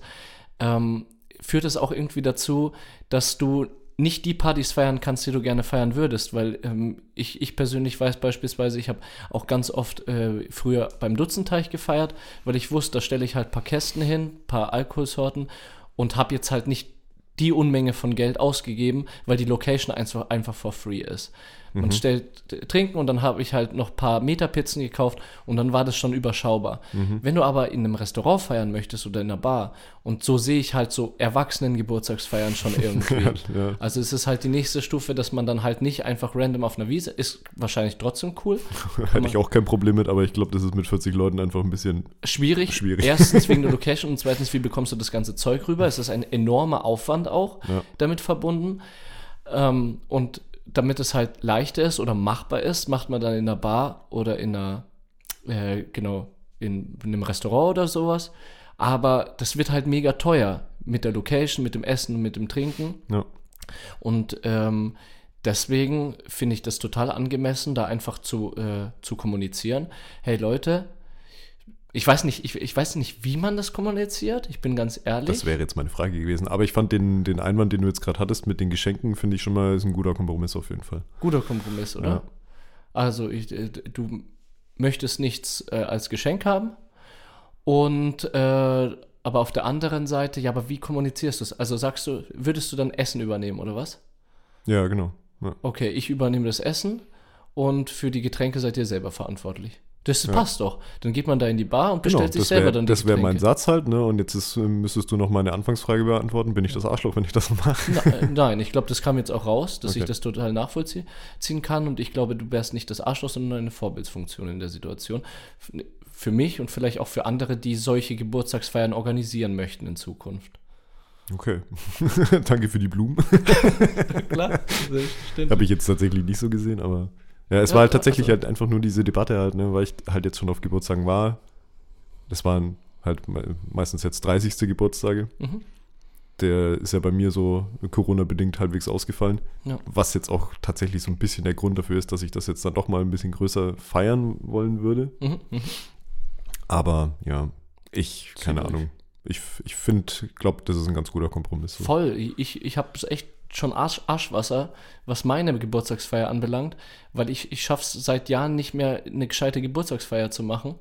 ähm, führt es auch irgendwie dazu, dass du nicht die Partys feiern kannst, die du gerne feiern würdest, weil ähm, ich, ich persönlich weiß beispielsweise, ich habe auch ganz oft äh, früher beim Dutzenteich gefeiert, weil ich wusste, da stelle ich halt ein paar Kästen hin, ein paar Alkoholsorten und habe jetzt halt nicht die Unmenge von Geld ausgegeben, weil die Location einfach, einfach for free ist. Man stellt äh, Trinken und dann habe ich halt noch ein paar Meterpizzen gekauft und dann war das schon überschaubar. Wenn du aber in einem Restaurant feiern möchtest oder in einer Bar und so sehe ich halt so Erwachsenen-Geburtstagsfeiern schon irgendwie. Ja. Also es ist halt die nächste Stufe, dass man dann halt nicht einfach random auf einer Wiese, ist wahrscheinlich trotzdem cool. Hätte ich auch kein Problem mit, aber ich glaube, das ist mit 40 Leuten einfach ein bisschen. Schwierig. Schwierig. Erstens wegen der Location und zweitens, wie bekommst du das ganze Zeug rüber? Es ist ein enormer Aufwand auch Ja. damit verbunden. Ähm, und damit es halt leichter ist oder machbar ist, macht man dann in einer Bar oder in einer, äh, genau, in, in einem Restaurant oder sowas. Aber das wird halt mega teuer mit der Location, mit dem Essen, mit dem Trinken. Ja. Und ähm, deswegen finde ich das total angemessen, da einfach zu, äh, zu kommunizieren. Hey Leute, ich weiß nicht, ich, ich weiß nicht, wie man das kommuniziert. Ich bin ganz ehrlich. Das wäre jetzt meine Frage gewesen. Aber ich fand den, den Einwand, den du jetzt gerade hattest mit den Geschenken, finde ich schon mal ist ein guter Kompromiss auf jeden Fall. Guter Kompromiss, oder? Ja. Also, ich, äh, du möchtest nichts äh, als Geschenk haben. Und äh, aber auf der anderen Seite, ja, aber wie kommunizierst du es? Also sagst du, würdest du dann Essen übernehmen oder was? Ja, genau. Ja. Okay, ich übernehme das Essen und für die Getränke seid ihr selber verantwortlich. Das passt doch. Dann geht man da in die Bar und bestellt sich das selber wär, dann die Das wäre mein. Satz halt, ne? Und jetzt ist, äh, müsstest du noch meine Anfangsfrage beantworten. Bin ich das Arschloch, wenn ich das mache? Na, äh, nein, ich glaube, das kam jetzt auch raus, dass ich Okay. das total nachvollziehen ziehen kann und ich glaube, du wärst nicht das Arschloch, sondern eine Vorbildsfunktion in der Situation. F- Für mich und vielleicht auch für andere, die solche Geburtstagsfeiern organisieren möchten in Zukunft. Okay. Danke für die Blumen. Klar, stimmt. Habe ich jetzt tatsächlich nicht so gesehen, aber. Ja, es Ja, war halt tatsächlich also- halt einfach nur diese Debatte halt, ne, weil ich halt jetzt schon auf Geburtstagen war. Das waren halt me- meistens jetzt 30. Geburtstage. Mhm. Der ist ja bei mir so Corona-bedingt halbwegs ausgefallen. Ja. Was jetzt auch tatsächlich so ein bisschen der Grund dafür ist, dass ich das jetzt dann doch mal ein bisschen größer feiern wollen würde. Mhm. Mhm. Aber ja, ich, keine Ziemlich. Ahnung. Ich, ich finde, glaube, das ist ein ganz guter Kompromiss. So. Voll. Ich, ich habe echt schon Arsch, Arschwasser, was meine Geburtstagsfeier anbelangt, weil ich, ich schaffe es seit Jahren nicht mehr, eine gescheite Geburtstagsfeier zu machen.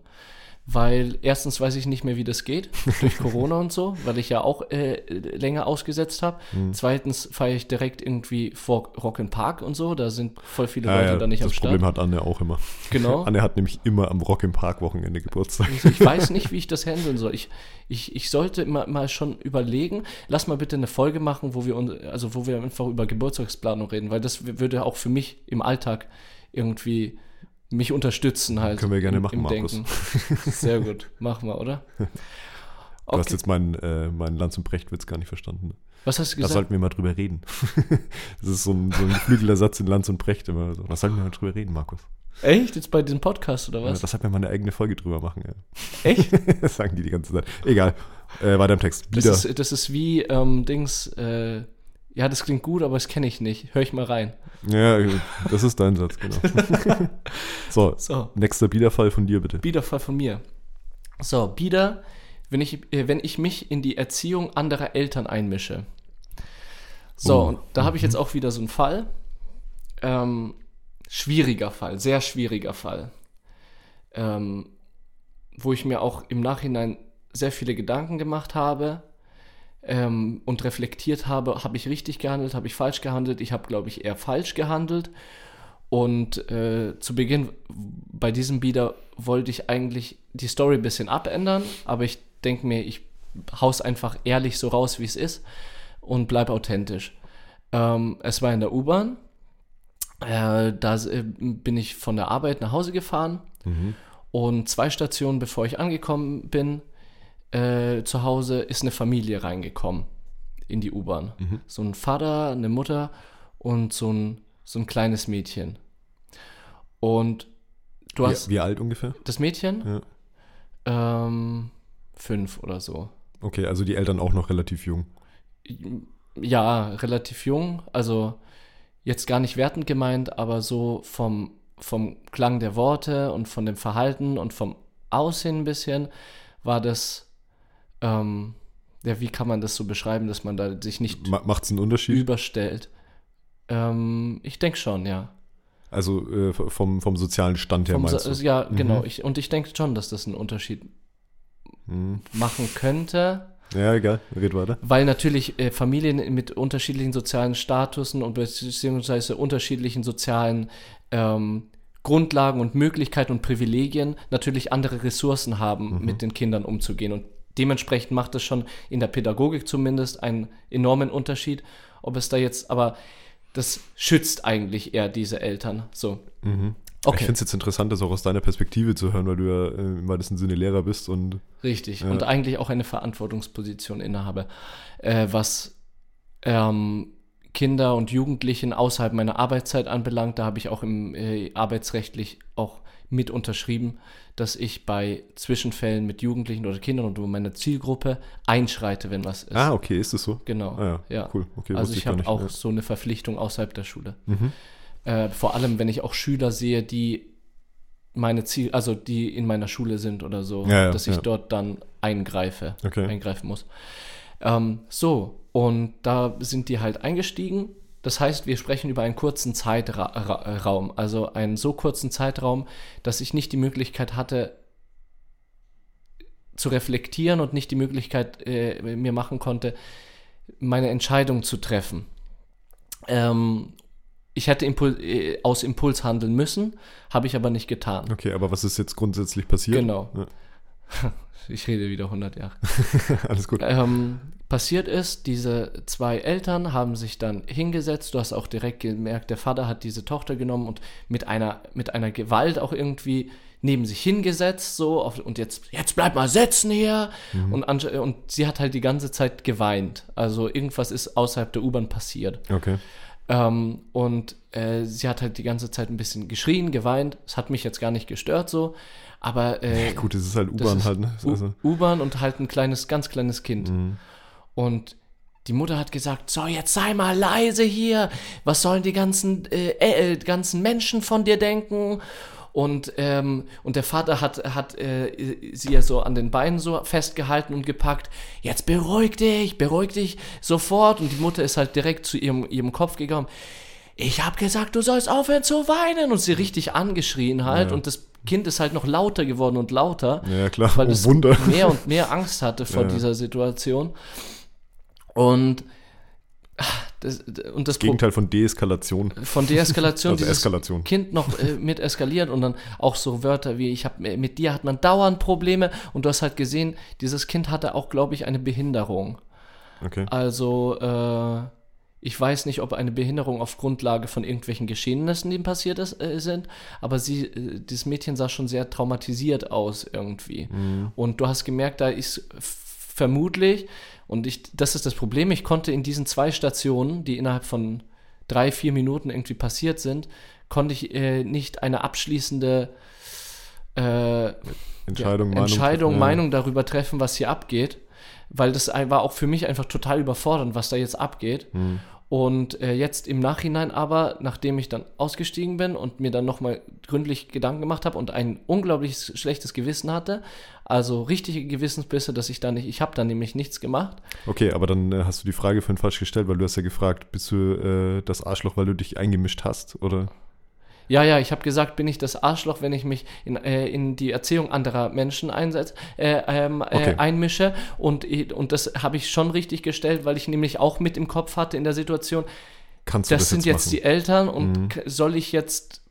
Weil erstens weiß ich nicht mehr, wie das geht, durch Corona und so, weil ich ja auch äh, länger ausgesetzt habe. Mhm. Zweitens feiere ich direkt irgendwie vor Rock Park und so, da sind voll viele Ja, Leute ja, da nicht am das Start. Problem hat Anne auch immer. Genau. Anne hat nämlich immer am Rock im Park Wochenende Geburtstag. Also ich weiß nicht, wie ich das handeln soll. Ich, ich, ich sollte mal, mal schon überlegen, lass mal bitte eine Folge machen, wo wir, uns, also wo wir einfach über Geburtstagsplanung reden, weil das würde auch für mich im Alltag irgendwie mich unterstützen halt. Können wir gerne im- machen, Markus. Denken. Sehr gut, machen wir, oder? Du hast Okay. jetzt meinen, äh, meinen Lanz- und Brecht-Witz gar nicht verstanden. Was hast du Da gesagt? sollten wir mal drüber reden. das ist so ein, so ein geflügelter Satz in Lanz und Brecht immer so. Da sollten wir mal drüber reden, Markus. Echt? Jetzt bei diesem Podcast oder Ja, was? das hat mir mal eine eigene Folge drüber machen. Ja. Echt? Das sagen die die ganze Zeit. Egal. Äh, weiter im Text. Das ist, das ist wie ähm, Dings, äh, ja, das klingt gut, aber das kenne ich nicht. Hör ich mal rein. Ja, das ist dein Satz, genau. so, So. nächster Biederfall von dir bitte. Biederfall von mir. So, Bieder, wenn ich, äh, wenn ich mich in die Erziehung anderer Eltern einmische. So, Oh, und da habe ich jetzt auch wieder so einen Fall. Ähm, schwieriger Fall, sehr schwieriger Fall. Ähm, wo ich mir auch im Nachhinein sehr viele Gedanken gemacht habe ähm, und reflektiert habe, habe ich richtig gehandelt, habe ich falsch gehandelt. Ich habe, glaube ich, eher falsch gehandelt. Und äh, zu Beginn bei diesem Bieder wollte ich eigentlich die Story ein bisschen abändern, aber ich denke mir, ich hau's einfach ehrlich so raus, wie es ist und bleib authentisch. Ähm, es war in der U-Bahn. Äh, da äh, bin ich von der Arbeit nach Hause gefahren und zwei Stationen bevor ich angekommen bin, äh, zu Hause ist eine Familie reingekommen in die U-Bahn. So ein Vater, eine Mutter und so ein, so ein kleines Mädchen. Und du hast Wie, wie alt ungefähr? das Mädchen ähm, fünf oder so. Okay, also die Eltern auch noch relativ jung. Ja, relativ jung, also jetzt gar nicht wertend gemeint, aber so vom, vom Klang der Worte und von dem Verhalten und vom Aussehen ein bisschen war das, ähm, ja, wie kann man das so beschreiben, dass man da sich nicht Ma Macht es einen Unterschied? überstellt? Ähm, ich denke schon, ja. Also äh, vom, vom sozialen Stand her Vom meinst Sa- du? Ja, genau. Ich, und ich denke schon, dass das einen Unterschied Mhm. machen könnte. Ja, egal. Red weiter. Weil natürlich äh, Familien mit unterschiedlichen sozialen Statusen und beziehungsweise unterschiedlichen sozialen ähm, Grundlagen und Möglichkeiten und Privilegien natürlich andere Ressourcen haben, mit den Kindern umzugehen. Und dementsprechend macht es schon in der Pädagogik zumindest einen enormen Unterschied. Ob es da jetzt, aber das schützt eigentlich eher diese Eltern. So. Ich Okay, finde es jetzt interessant, das auch aus deiner Perspektive zu hören, weil du ja äh, im weitesten Sinne Lehrer bist und richtig. Und eigentlich auch eine Verantwortungsposition innehabe. Äh, was ähm, Kinder und Jugendlichen außerhalb meiner Arbeitszeit anbelangt, da habe ich auch im äh, arbeitsrechtlich auch mit unterschrieben, dass ich bei Zwischenfällen mit Jugendlichen oder Kindern und meiner Zielgruppe einschreite, wenn was ist. Ah, okay, ist das so? Genau. Ah, ja. ja. Cool, okay, also ich habe auch Ja. so eine Verpflichtung außerhalb der Schule. Mhm. Äh, vor allem, wenn ich auch Schüler sehe, die meine Ziel, also die in meiner Schule sind oder so, Ja, dass ich dort dann eingreife, Okay. eingreifen muss. Ähm, so, und da sind die halt eingestiegen. Das heißt, wir sprechen über einen kurzen Zeitraum, also einen so kurzen Zeitraum, dass ich nicht die Möglichkeit hatte, zu reflektieren und nicht die Möglichkeit äh, mir machen konnte, meine Entscheidung zu treffen. Ähm, ich hätte Impul äh, aus Impuls handeln müssen, habe ich aber nicht getan. Okay, aber was ist jetzt grundsätzlich passiert? Genau. Ja. Ich rede wieder 100 Jahre. Alles gut. Ähm, passiert ist, diese zwei Eltern haben sich dann hingesetzt. Du hast auch direkt gemerkt, der Vater hat diese Tochter genommen und mit einer, mit einer Gewalt auch irgendwie neben sich hingesetzt, so, auf, und jetzt, jetzt bleib mal sitzen hier. Und, ansch- und sie hat halt die ganze Zeit geweint. Also irgendwas ist außerhalb der U-Bahn passiert. Okay. Ähm, und äh, sie hat halt die ganze Zeit ein bisschen geschrien, geweint. Es hat mich jetzt gar nicht gestört so. Aber äh, Gut, es ist halt U-Bahn halt, ne? Also, U-Bahn und halt ein kleines, ganz kleines Kind. Mhm. Und die Mutter hat gesagt, so, jetzt sei mal leise hier. Was sollen die ganzen, äh, äh, ganzen Menschen von dir denken? Und, ähm, und der Vater hat, hat äh, sie ja so an den Beinen so festgehalten und gepackt. Jetzt beruhig dich, beruhig dich sofort. Und die Mutter ist halt direkt zu ihrem, ihrem Kopf gekommen. Ich habe gesagt, du sollst aufhören zu weinen. Und sie richtig angeschrien halt. Ja. Und das Kind ist halt noch lauter geworden und lauter ja, klar. weil oh, es Wunder. mehr und mehr Angst hatte vor Ja. dieser Situation. Und ah, das, und das Gegenteil von Deeskalation. von Deeskalation, Also dieses Eskalation. Kind noch äh, mit eskaliert und dann auch so Wörter wie ich habe mit dir hat man dauernd Probleme und du hast halt gesehen, dieses Kind hatte auch glaube ich eine Behinderung. Okay. Also äh, ich weiß nicht, ob eine Behinderung auf Grundlage von irgendwelchen Geschehnissen, die passiert ist, äh, sind, aber sie, äh, das Mädchen sah schon sehr traumatisiert aus irgendwie. Und du hast gemerkt, da ist vermutlich, und ich, das ist das Problem, ich konnte in diesen zwei Stationen, die innerhalb von drei, vier Minuten irgendwie passiert sind, konnte ich äh, nicht eine abschließende äh, Entscheidung, ja, Meinung. Entscheidung, ja. Meinung darüber treffen, was hier abgeht. Weil das war auch für mich einfach total überfordernd, was da jetzt abgeht. Hm. Und äh, jetzt im Nachhinein aber, nachdem ich dann ausgestiegen bin und mir dann nochmal gründlich Gedanken gemacht habe und ein unglaublich schlechtes Gewissen hatte, also richtige Gewissensbisse, dass ich da nicht, ich habe da nämlich nichts gemacht. Okay, aber dann äh, hast du die Frage vorhin falsch gestellt, weil du hast ja gefragt, bist du äh, das Arschloch, weil du dich eingemischt hast, oder? Ja, ja, ich habe gesagt, bin ich das Arschloch, wenn ich mich in, äh, in die Erziehung anderer Menschen einsetz, äh, ähm, Okay. äh, einmische. Und, und das habe ich schon richtig gestellt, weil ich nämlich auch mit im Kopf hatte in der Situation, Kannst du das, das, sind jetzt machen? die Eltern und Mhm. soll ich jetzt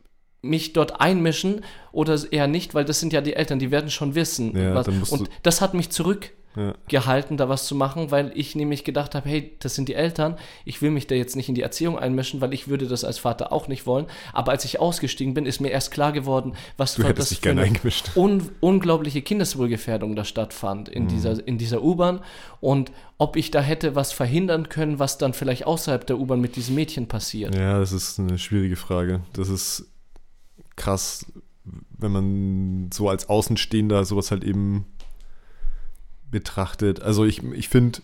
mich dort einmischen oder eher nicht, weil das sind ja die Eltern, die werden schon wissen. Ja, und das hat mich zurückgehalten, Ja. da was zu machen, weil ich nämlich gedacht habe, hey, das sind die Eltern, ich will mich da jetzt nicht in die Erziehung einmischen, weil ich würde das als Vater auch nicht wollen. Aber als ich ausgestiegen bin, ist mir erst klar geworden, was Du für hättest das dich gerne eine eingemischt. un unglaubliche Kindeswohlgefährdung da stattfand Mhm. in dieser, in dieser U-Bahn und ob ich da hätte was verhindern können, was dann vielleicht außerhalb der U-Bahn mit diesem Mädchen passiert. Ja, das ist eine schwierige Frage. Das ist krass, wenn man so als Außenstehender sowas halt eben betrachtet. Also ich, ich finde,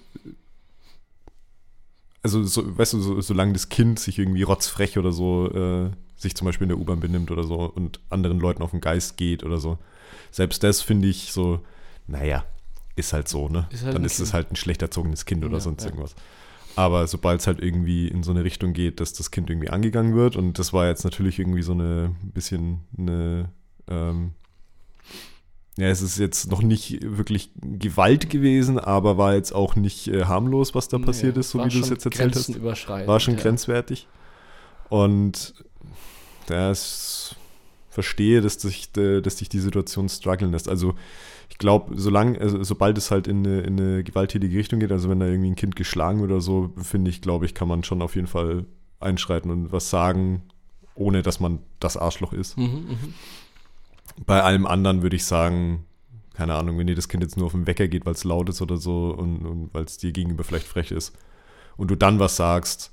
also so, weißt du, so, solange das Kind sich irgendwie rotzfrech oder so, äh, sich zum Beispiel in der U-Bahn benimmt oder so und anderen Leuten auf den Geist geht oder so, selbst das finde ich so, naja, ist halt so, ne? Ist halt Dann ist es halt ein schlecht erzogenes Kind oder Ja, sonst ja. irgendwas. Aber sobald es halt irgendwie in so eine Richtung geht, dass das Kind irgendwie angegangen wird, und das war jetzt natürlich irgendwie so eine bisschen eine, ähm, ja, es ist jetzt noch nicht wirklich Gewalt gewesen, aber war jetzt auch nicht äh, harmlos, was da passiert Nee, ist, so wie du es jetzt erzählt hast. grenzüberschreitend, War schon ja. grenzwertig. Und das verstehe, dass dich, äh, dass dich die Situation strugglen lässt. Also ich glaube, solange, also, sobald es halt in eine, in eine gewalttätige Richtung geht, also wenn da irgendwie ein Kind geschlagen wird oder so, finde ich, glaube ich, kann man schon auf jeden Fall einschreiten und was sagen, ohne dass man das Arschloch ist. Mhm, mhm. Bei allem anderen würde ich sagen, keine Ahnung, wenn dir das Kind jetzt nur auf den Wecker geht, weil es laut ist oder so und, und weil es dir gegenüber vielleicht frech ist und du dann was sagst,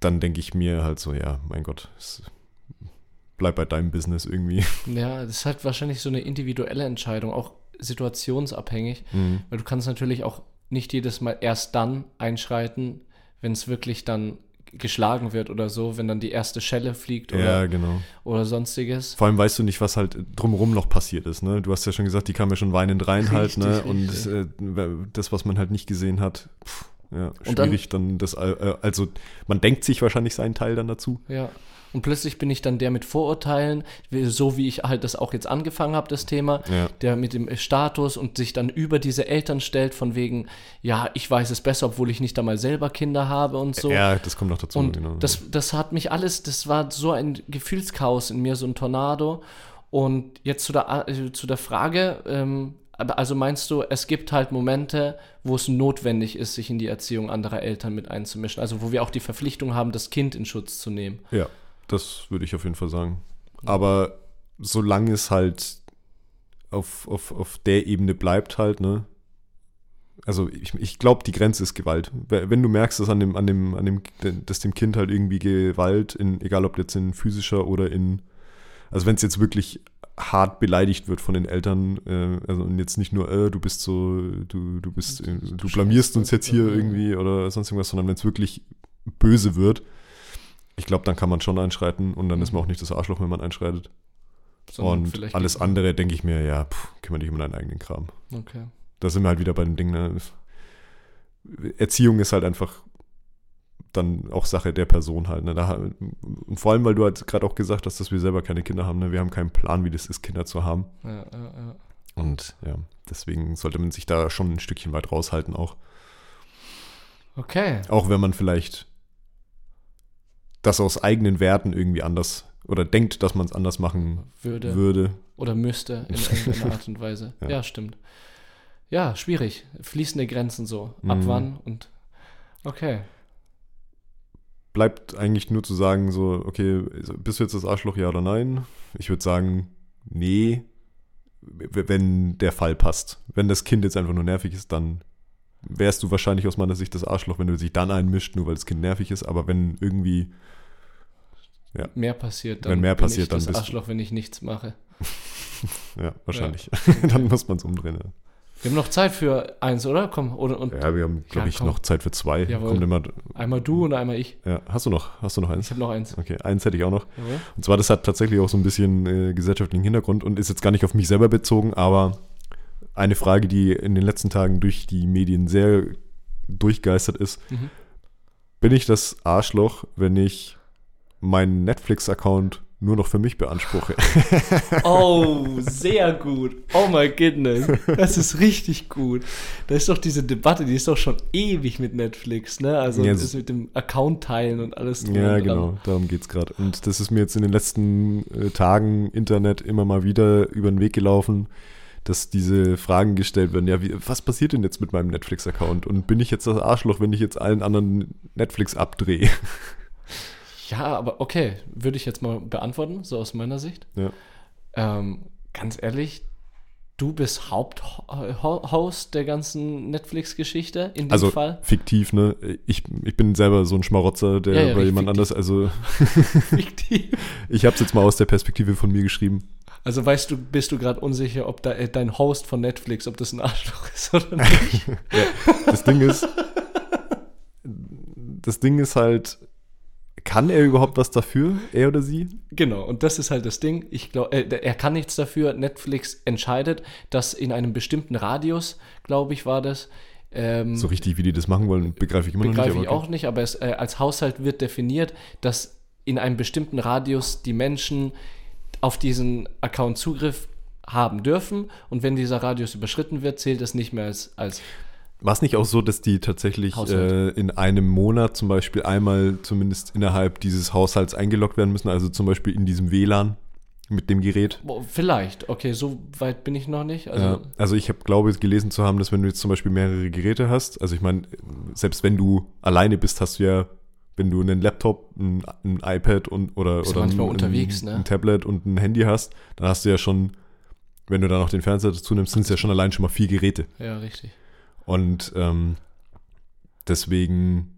dann denke ich mir halt so, ja, mein Gott, es, bleib bei deinem Business irgendwie. Ja, das ist halt wahrscheinlich so eine individuelle Entscheidung, auch situationsabhängig, Mhm. weil du kannst natürlich auch nicht jedes Mal erst dann einschreiten, wenn es wirklich dann geschlagen wird oder so, wenn dann die erste Schelle fliegt Ja, oder, genau. oder sonstiges. Vor allem weißt du nicht, was halt drumherum noch passiert ist. Ne? Du hast ja schon gesagt, die kam ja schon weinend rein halt. Ne? Und richtig. äh, das, was man halt nicht gesehen hat, pff, ja, Und dann- schwierig dann, das, äh, also man denkt sich wahrscheinlich seinen Teil dann dazu. Ja. Und plötzlich bin ich dann der mit Vorurteilen, so wie ich halt das auch jetzt angefangen habe, das Thema, Ja. der mit dem Status und sich dann über diese Eltern stellt, von wegen, ja, ich weiß es besser, obwohl ich nicht einmal selber Kinder habe und so. Ja, das kommt noch dazu. Und genau. das, das hat mich alles, das war so ein Gefühlschaos in mir, so ein Tornado. Und jetzt zu der, äh, zu der Frage, ähm, also meinst du, es gibt halt Momente, wo es notwendig ist, sich in die Erziehung anderer Eltern mit einzumischen? Also wo wir auch die Verpflichtung haben, das Kind in Schutz zu nehmen. Ja, das würde ich auf jeden Fall sagen. Aber solange es halt auf, auf, auf der Ebene bleibt halt, ne? Also ich, ich glaube, die Grenze ist Gewalt. Wenn du merkst, dass an dem, an dem, an dem, dass dem Kind halt irgendwie Gewalt, in, egal ob jetzt in physischer oder in, also wenn es jetzt wirklich hart beleidigt wird von den Eltern, äh, also und jetzt nicht nur, äh, du bist so, du, du bist, äh, du blamierst uns jetzt hier irgendwie oder sonst irgendwas, sondern wenn es wirklich böse wird, ich glaube, dann kann man schon einschreiten und dann ist man auch nicht das Arschloch, wenn man einschreitet. Sondern und alles andere denke ich mir, ja, pff, kümmere dich um deinen eigenen Kram. Okay. Da sind wir halt wieder bei dem Ding, ne? Erziehung ist halt einfach dann auch Sache der Person halt. Ne? Da, vor allem, weil du halt gerade auch gesagt hast, dass wir selber keine Kinder haben. Ne? Wir haben keinen Plan, wie das ist, Kinder zu haben. Ja, ja, ja. Und ja, deswegen sollte man sich da schon ein Stückchen weit raushalten auch. Okay. Auch wenn man vielleicht das aus eigenen Werten irgendwie anders oder denkt, dass man es anders machen Würde. würde. Oder müsste in irgendeiner Art und Weise. Ja. Ja. stimmt. Ja, schwierig. Fließende Grenzen so. Ab Mhm. wann und okay. Bleibt eigentlich nur zu sagen, so, okay, bist du jetzt das Arschloch, ja oder nein? Ich würde sagen, nee, wenn der Fall passt. Wenn das Kind jetzt einfach nur nervig ist, dann wärst du wahrscheinlich aus meiner Sicht das Arschloch, wenn du dich dann einmischt, nur weil das Kind nervig ist. Aber wenn irgendwie, Ja. Mehr passiert, Wenn mehr bin passiert, ich dann das bist du- Arschloch, wenn ich nichts mache. ja, wahrscheinlich, dann muss man es umdrehen. Ja. Wir haben noch Zeit für eins, oder? Komm, oder, und Ja, wir haben, glaube Ja, ich, komm. noch Zeit für zwei. Jawohl. Kommt immer, einmal du und einmal ich. ja, hast du noch? Hast du noch Ich eins? habe noch eins. Okay, eins hätte ich auch noch. Jawohl. Und zwar, das hat tatsächlich auch so ein bisschen äh, gesellschaftlichen Hintergrund und ist jetzt gar nicht auf mich selber bezogen, aber eine Frage, die in den letzten Tagen durch die Medien sehr durchgeistert ist. Mhm. Bin ich das Arschloch, wenn ich meinen Netflix-Account nur noch für mich beanspruche? Oh, sehr gut. Oh my goodness. Das ist richtig gut. Da ist doch diese Debatte, die ist doch schon ewig mit Netflix, ne? Also Ja, das das- mit dem Account teilen und alles drum ja, genau, darum geht es gerade. Und das ist mir jetzt in den letzten äh, Tagen Internet immer mal wieder über den Weg gelaufen, dass diese Fragen gestellt werden. Ja, wie, was passiert denn jetzt mit meinem Netflix-Account? Und bin ich jetzt das Arschloch, wenn ich jetzt allen anderen Netflix abdrehe? Ja, aber okay, würde ich jetzt mal beantworten, so aus meiner Sicht. Ja. Ähm, ganz ehrlich, du bist Haupthost der ganzen Netflix-Geschichte in dem Also Fall. fiktiv, ne? Ich, ich bin selber so ein Schmarotzer, der Ja, ja, bei jemand anders, also Fiktiv. ich habe es jetzt mal aus der Perspektive von mir geschrieben. Also weißt du, bist du gerade unsicher, ob da, äh, dein Host von Netflix, ob das ein Arschloch ist oder nicht? Das Ding ist, das Ding ist halt, kann er überhaupt was dafür, er oder sie? genau, und das ist halt das Ding. Ich glaube, äh, er kann nichts dafür. Netflix entscheidet, dass in einem bestimmten Radius, glaube ich, war das. Ähm, So richtig, wie die das machen wollen, begreife ich immer noch begreife nicht. ich aber auch nicht, aber es, äh, als Haushalt wird definiert, dass in einem bestimmten Radius die Menschen auf diesen Account Zugriff haben dürfen und wenn dieser Radius überschritten wird, zählt es nicht mehr als, als War es nicht auch so, dass die tatsächlich äh, in einem Monat zum Beispiel einmal zumindest innerhalb dieses Haushalts eingeloggt werden müssen, also zum Beispiel in diesem WLAN mit dem Gerät? Vielleicht, okay, so weit bin ich noch nicht. Also, Also, also ich habe, glaube ich, gelesen zu haben, dass wenn du jetzt zum Beispiel mehrere Geräte hast, also ich meine, selbst wenn du alleine bist, hast du ja, wenn du einen Laptop, ein, ein iPad und oder, oder manchmal ein, unterwegs, ein, ne? ein Tablet und ein Handy hast, dann hast du ja schon, wenn du dann noch den Fernseher dazu nimmst, sind es ja schon allein schon mal vier Geräte. ja, richtig. Und ähm, deswegen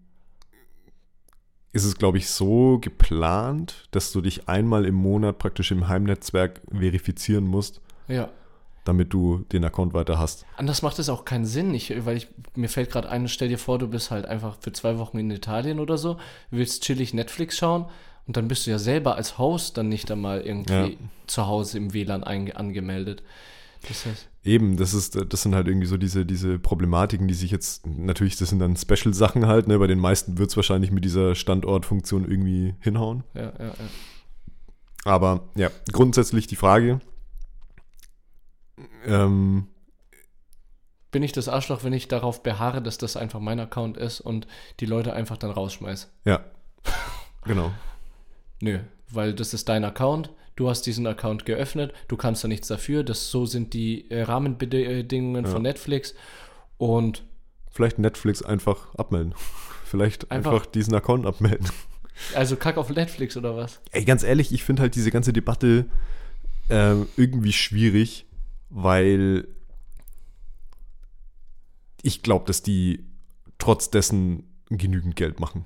ist es, glaube ich, so geplant, dass du dich einmal im Monat praktisch im Heimnetzwerk verifizieren musst, Ja. Damit du den Account weiter hast. Anders macht es auch keinen Sinn, ich, weil ich, mir fällt gerade ein, stell dir vor, du bist halt einfach für zwei Wochen in Italien oder so, willst chillig Netflix schauen und dann bist du ja selber als Host dann nicht einmal irgendwie Ja. zu Hause im WLAN angemeldet. Das heißt, Eben, das ist, das sind halt irgendwie so diese, diese Problematiken, die sich jetzt, natürlich, das sind dann Special-Sachen halt, ne? Bei den meisten wird es wahrscheinlich mit dieser Standortfunktion irgendwie hinhauen. ja, ja, ja. Aber ja, grundsätzlich die Frage, ähm, Bin ich das Arschloch, wenn ich darauf beharre, dass das einfach mein Account ist und die Leute einfach dann rausschmeiß? ja, genau. Nö, weil das ist dein Account. Du hast diesen Account geöffnet, du kannst da nichts dafür. Das, so sind die äh, Rahmenbedingungen Ja. von Netflix. Und Vielleicht Netflix einfach abmelden. Vielleicht einfach, Einfach- diesen Account abmelden. also kack auf Netflix oder was? Ey, ganz ehrlich, ich finde halt diese ganze Debatte ähm, irgendwie schwierig, weil ich glaube, dass die trotz dessen genügend Geld machen.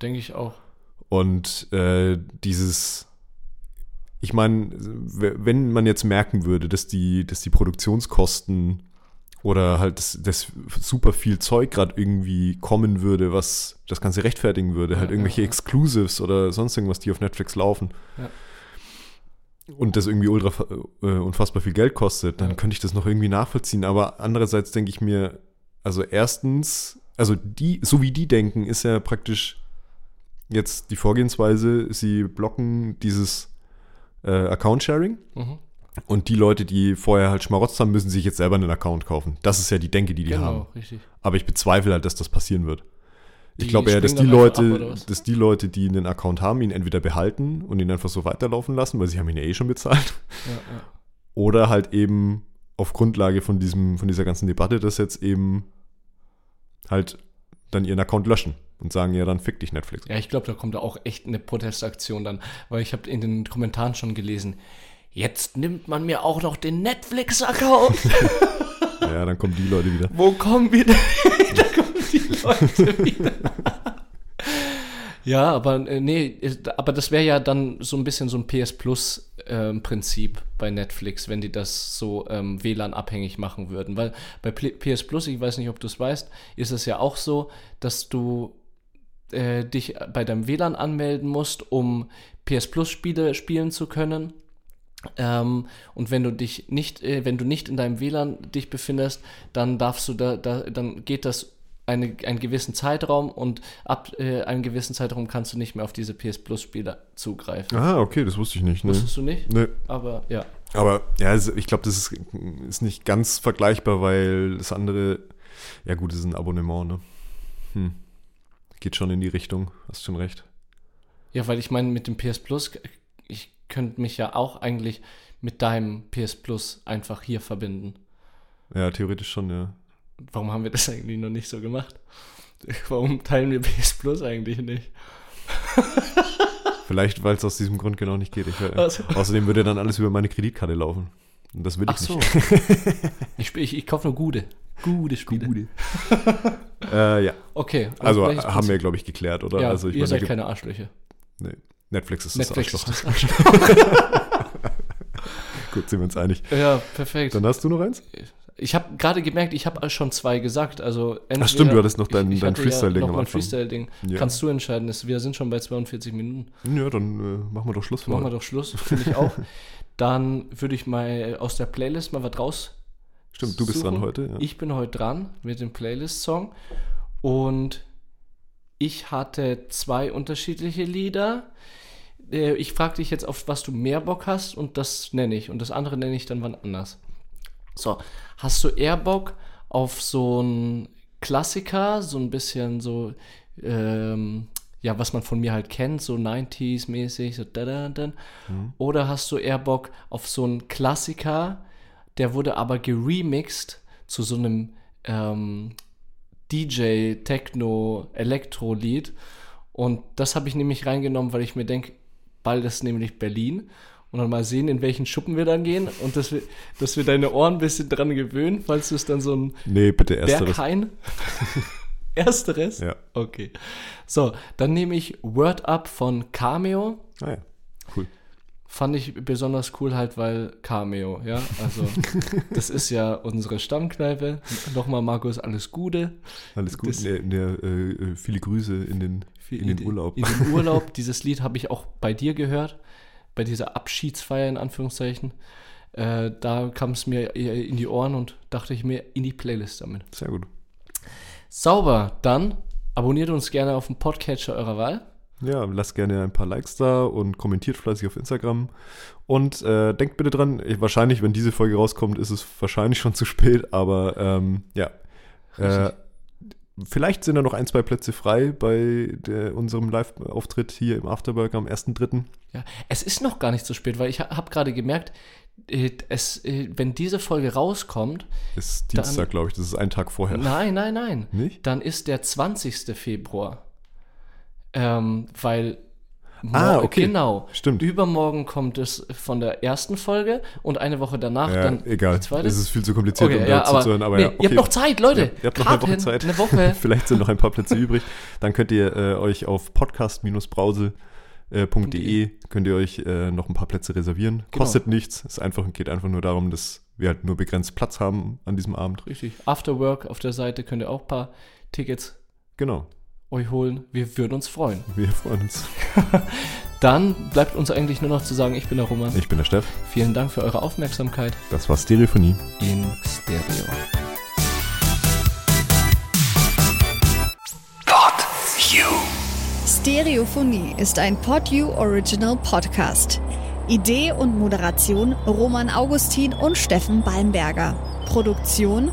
Denke ich auch. Und äh, dieses, ich meine, wenn man jetzt merken würde, dass die, dass die Produktionskosten oder halt das, das super viel Zeug gerade irgendwie kommen würde, was das Ganze rechtfertigen würde, halt Ja, irgendwelche ja, ja. Exclusives oder sonst irgendwas, die auf Netflix laufen. Ja. Und das irgendwie ultra äh, unfassbar viel Geld kostet, dann könnte ich das noch irgendwie nachvollziehen. Aber andererseits denke ich mir, also erstens, also die, so wie die denken, ist ja praktisch jetzt die Vorgehensweise, sie blocken dieses äh, Account-Sharing Mhm. und die Leute, die vorher halt schmarotzt haben, müssen sich jetzt selber einen Account kaufen. Das ist ja die Denke, die die Genau, haben. richtig. Aber ich bezweifle halt, dass das passieren wird. Ich glaube eher, dass die Leute, dass die Leute, die einen Account haben, ihn entweder behalten und ihn einfach so weiterlaufen lassen, weil sie haben ihn ja eh schon bezahlt, Ja, ja. oder halt eben auf Grundlage von diesem, von dieser ganzen Debatte, das jetzt eben halt dann ihren Account löschen und sagen, ja, dann fick dich Netflix. Ja, ich glaube, da kommt auch echt eine Protestaktion dann, weil ich habe in den Kommentaren schon gelesen, jetzt nimmt man mir auch noch den Netflix-Account. Ja, dann kommen die Leute wieder. Wo kommen wir denn? da kommen die Leute wieder. ja, aber äh, nee, aber das wäre ja dann so ein bisschen so ein PS Plus ähm, Prinzip bei Netflix, wenn die das so ähm, WLAN abhängig machen würden, weil bei PS Plus, ich weiß nicht, ob du es weißt, ist es ja auch so, dass du äh, dich bei deinem WLAN anmelden musst, um PS Plus Spiele spielen zu können. Ähm, und wenn du dich nicht, äh, wenn du nicht in deinem WLAN dich befindest, dann darfst du da, da dann geht das eine, einen gewissen Zeitraum und ab äh, einem gewissen Zeitraum kannst du nicht mehr auf diese PS Plus Spiele zugreifen. Ah, okay, das wusste ich nicht. Ne? Wusstest du nicht? Nee. Aber ja. Aber ja, ich glaube, das ist, ist nicht ganz vergleichbar, weil das andere, ja gut, das ist ein Abonnement, ne? Hm. Geht schon in die Richtung, hast schon recht. Ja, weil ich meine, mit dem PS Plus, ich könnte mich ja auch eigentlich mit deinem PS Plus einfach hier verbinden. Ja, theoretisch schon, ja. Warum haben wir das eigentlich noch nicht so gemacht? Warum teilen wir PS Plus eigentlich nicht? Vielleicht, weil es aus diesem Grund genau nicht geht. Ich, äh, Also- Außerdem würde dann alles über meine Kreditkarte laufen. Und das will ich Ach so. nicht. ich ich, ich kaufe nur gute. Gute Spiele. Äh, ja, Okay. also welches haben wir, glaube ich, geklärt, oder? Ja, also ich ihr meine, seid keine Arschlöcher. nee, Netflix ist Netflix das ist Arschloch. das Arschloch. Gut, sind wir uns einig. ja, perfekt. Dann hast du noch eins? Ich habe gerade gemerkt, ich habe schon zwei gesagt. Also entweder, stimmt, du hattest noch dein- dein Freestyle-Ding noch am mein Anfang. Freestyle-Ding. Ja. Kannst du entscheiden. Wir sind schon bei 42 Minuten. Ja, dann äh, machen wir doch Schluss für Machen wir doch Schluss, finde ich auch. Dann würde ich mal aus der Playlist mal was raus. Stimmt, du bist suchen. dran heute. Ja. Ich bin heute dran mit dem Playlist-Song. Und ich hatte zwei unterschiedliche Lieder. Äh, Ich frage dich jetzt, auf was du mehr Bock hast und das nenne ich. Und das andere nenne ich dann wann anders. So, hast du eher Bock auf so einen Klassiker, so ein bisschen so, ähm, ja, was man von mir halt kennt, so 90s-mäßig, so da da da. Oder hast du eher Bock auf so einen Klassiker, der wurde aber geremixed zu so einem ähm, DJ, Techno, Elektro-Lied. Und das habe ich nämlich reingenommen, weil ich mir denke, bald ist nämlich Berlin. Und dann mal sehen, in welchen Schuppen wir dann gehen. Und dass wir, dass wir deine Ohren ein bisschen dran gewöhnen, falls du es dann so ein Nee, bitte ersteres. Berghain. Ersteres? Ja. Okay. So, dann nehme ich Word Up von Cameo. Ah ja, cool. Fand ich besonders cool halt, weil Cameo, ja. Also, das ist ja unsere Stammkneipe. Nochmal, Markus, alles Gute. Alles gut. Das- Ne, ne, äh, viele Grüße in den, in den Urlaub. In den Urlaub. Dieses Lied habe ich auch bei dir gehört. Bei dieser Abschiedsfeier in Anführungszeichen. Äh, da kam es mir in die Ohren und dachte ich mir in die Playlist damit. Sehr gut. Sauber, dann abonniert uns gerne auf dem Podcatcher eurer Wahl. Ja, lasst gerne ein paar Likes da und kommentiert fleißig auf Instagram. Und äh, denkt bitte dran, wahrscheinlich, wenn diese Folge rauskommt, ist es wahrscheinlich schon zu spät, aber ähm, ja. Äh, Richtig. Vielleicht sind da noch ein, zwei Plätze frei bei der, unserem Live-Auftritt hier im Afterburger am 1.3. Ja, es ist noch gar nicht so spät, weil ich habe gerade gemerkt, äh, es, äh, wenn diese Folge rauskommt, Ist Dienstag, glaube ich, das ist ein Tag vorher. nein, nein, nein, Nicht? dann ist der 20. Februar. Ähm, weil Ah, okay. genau, Stimmt. übermorgen kommt es von der ersten Folge und eine Woche danach Ja, dann egal. die zweite. Es ist viel zu kompliziert, Okay, um ja, da aber, zuzuhören. Aber nee, ja, ihr okay. habt noch Zeit, Leute. Ja, ihr habt noch eine Woche Karten, Zeit. Eine Woche. Vielleicht sind noch ein paar Plätze übrig. Dann könnt ihr äh, euch auf podcast-brause.de könnt ihr euch äh, noch ein paar Plätze reservieren. Genau. Kostet nichts. Es einfach, geht einfach nur darum, dass wir halt nur begrenzt Platz haben an diesem Abend. Richtig. Afterwork auf der Seite könnt ihr auch ein paar Tickets Genau. Euch holen. Wir würden uns freuen. Wir freuen uns. Dann bleibt uns eigentlich nur noch zu sagen, ich bin der Roman. Ich bin der Steff. Vielen Dank für eure Aufmerksamkeit Das war Stereophonie. in Stereo. Stereophonie ist ein PodU Original Podcast. Idee und Moderation Roman Augustin und Steffen Balmberger. Produktion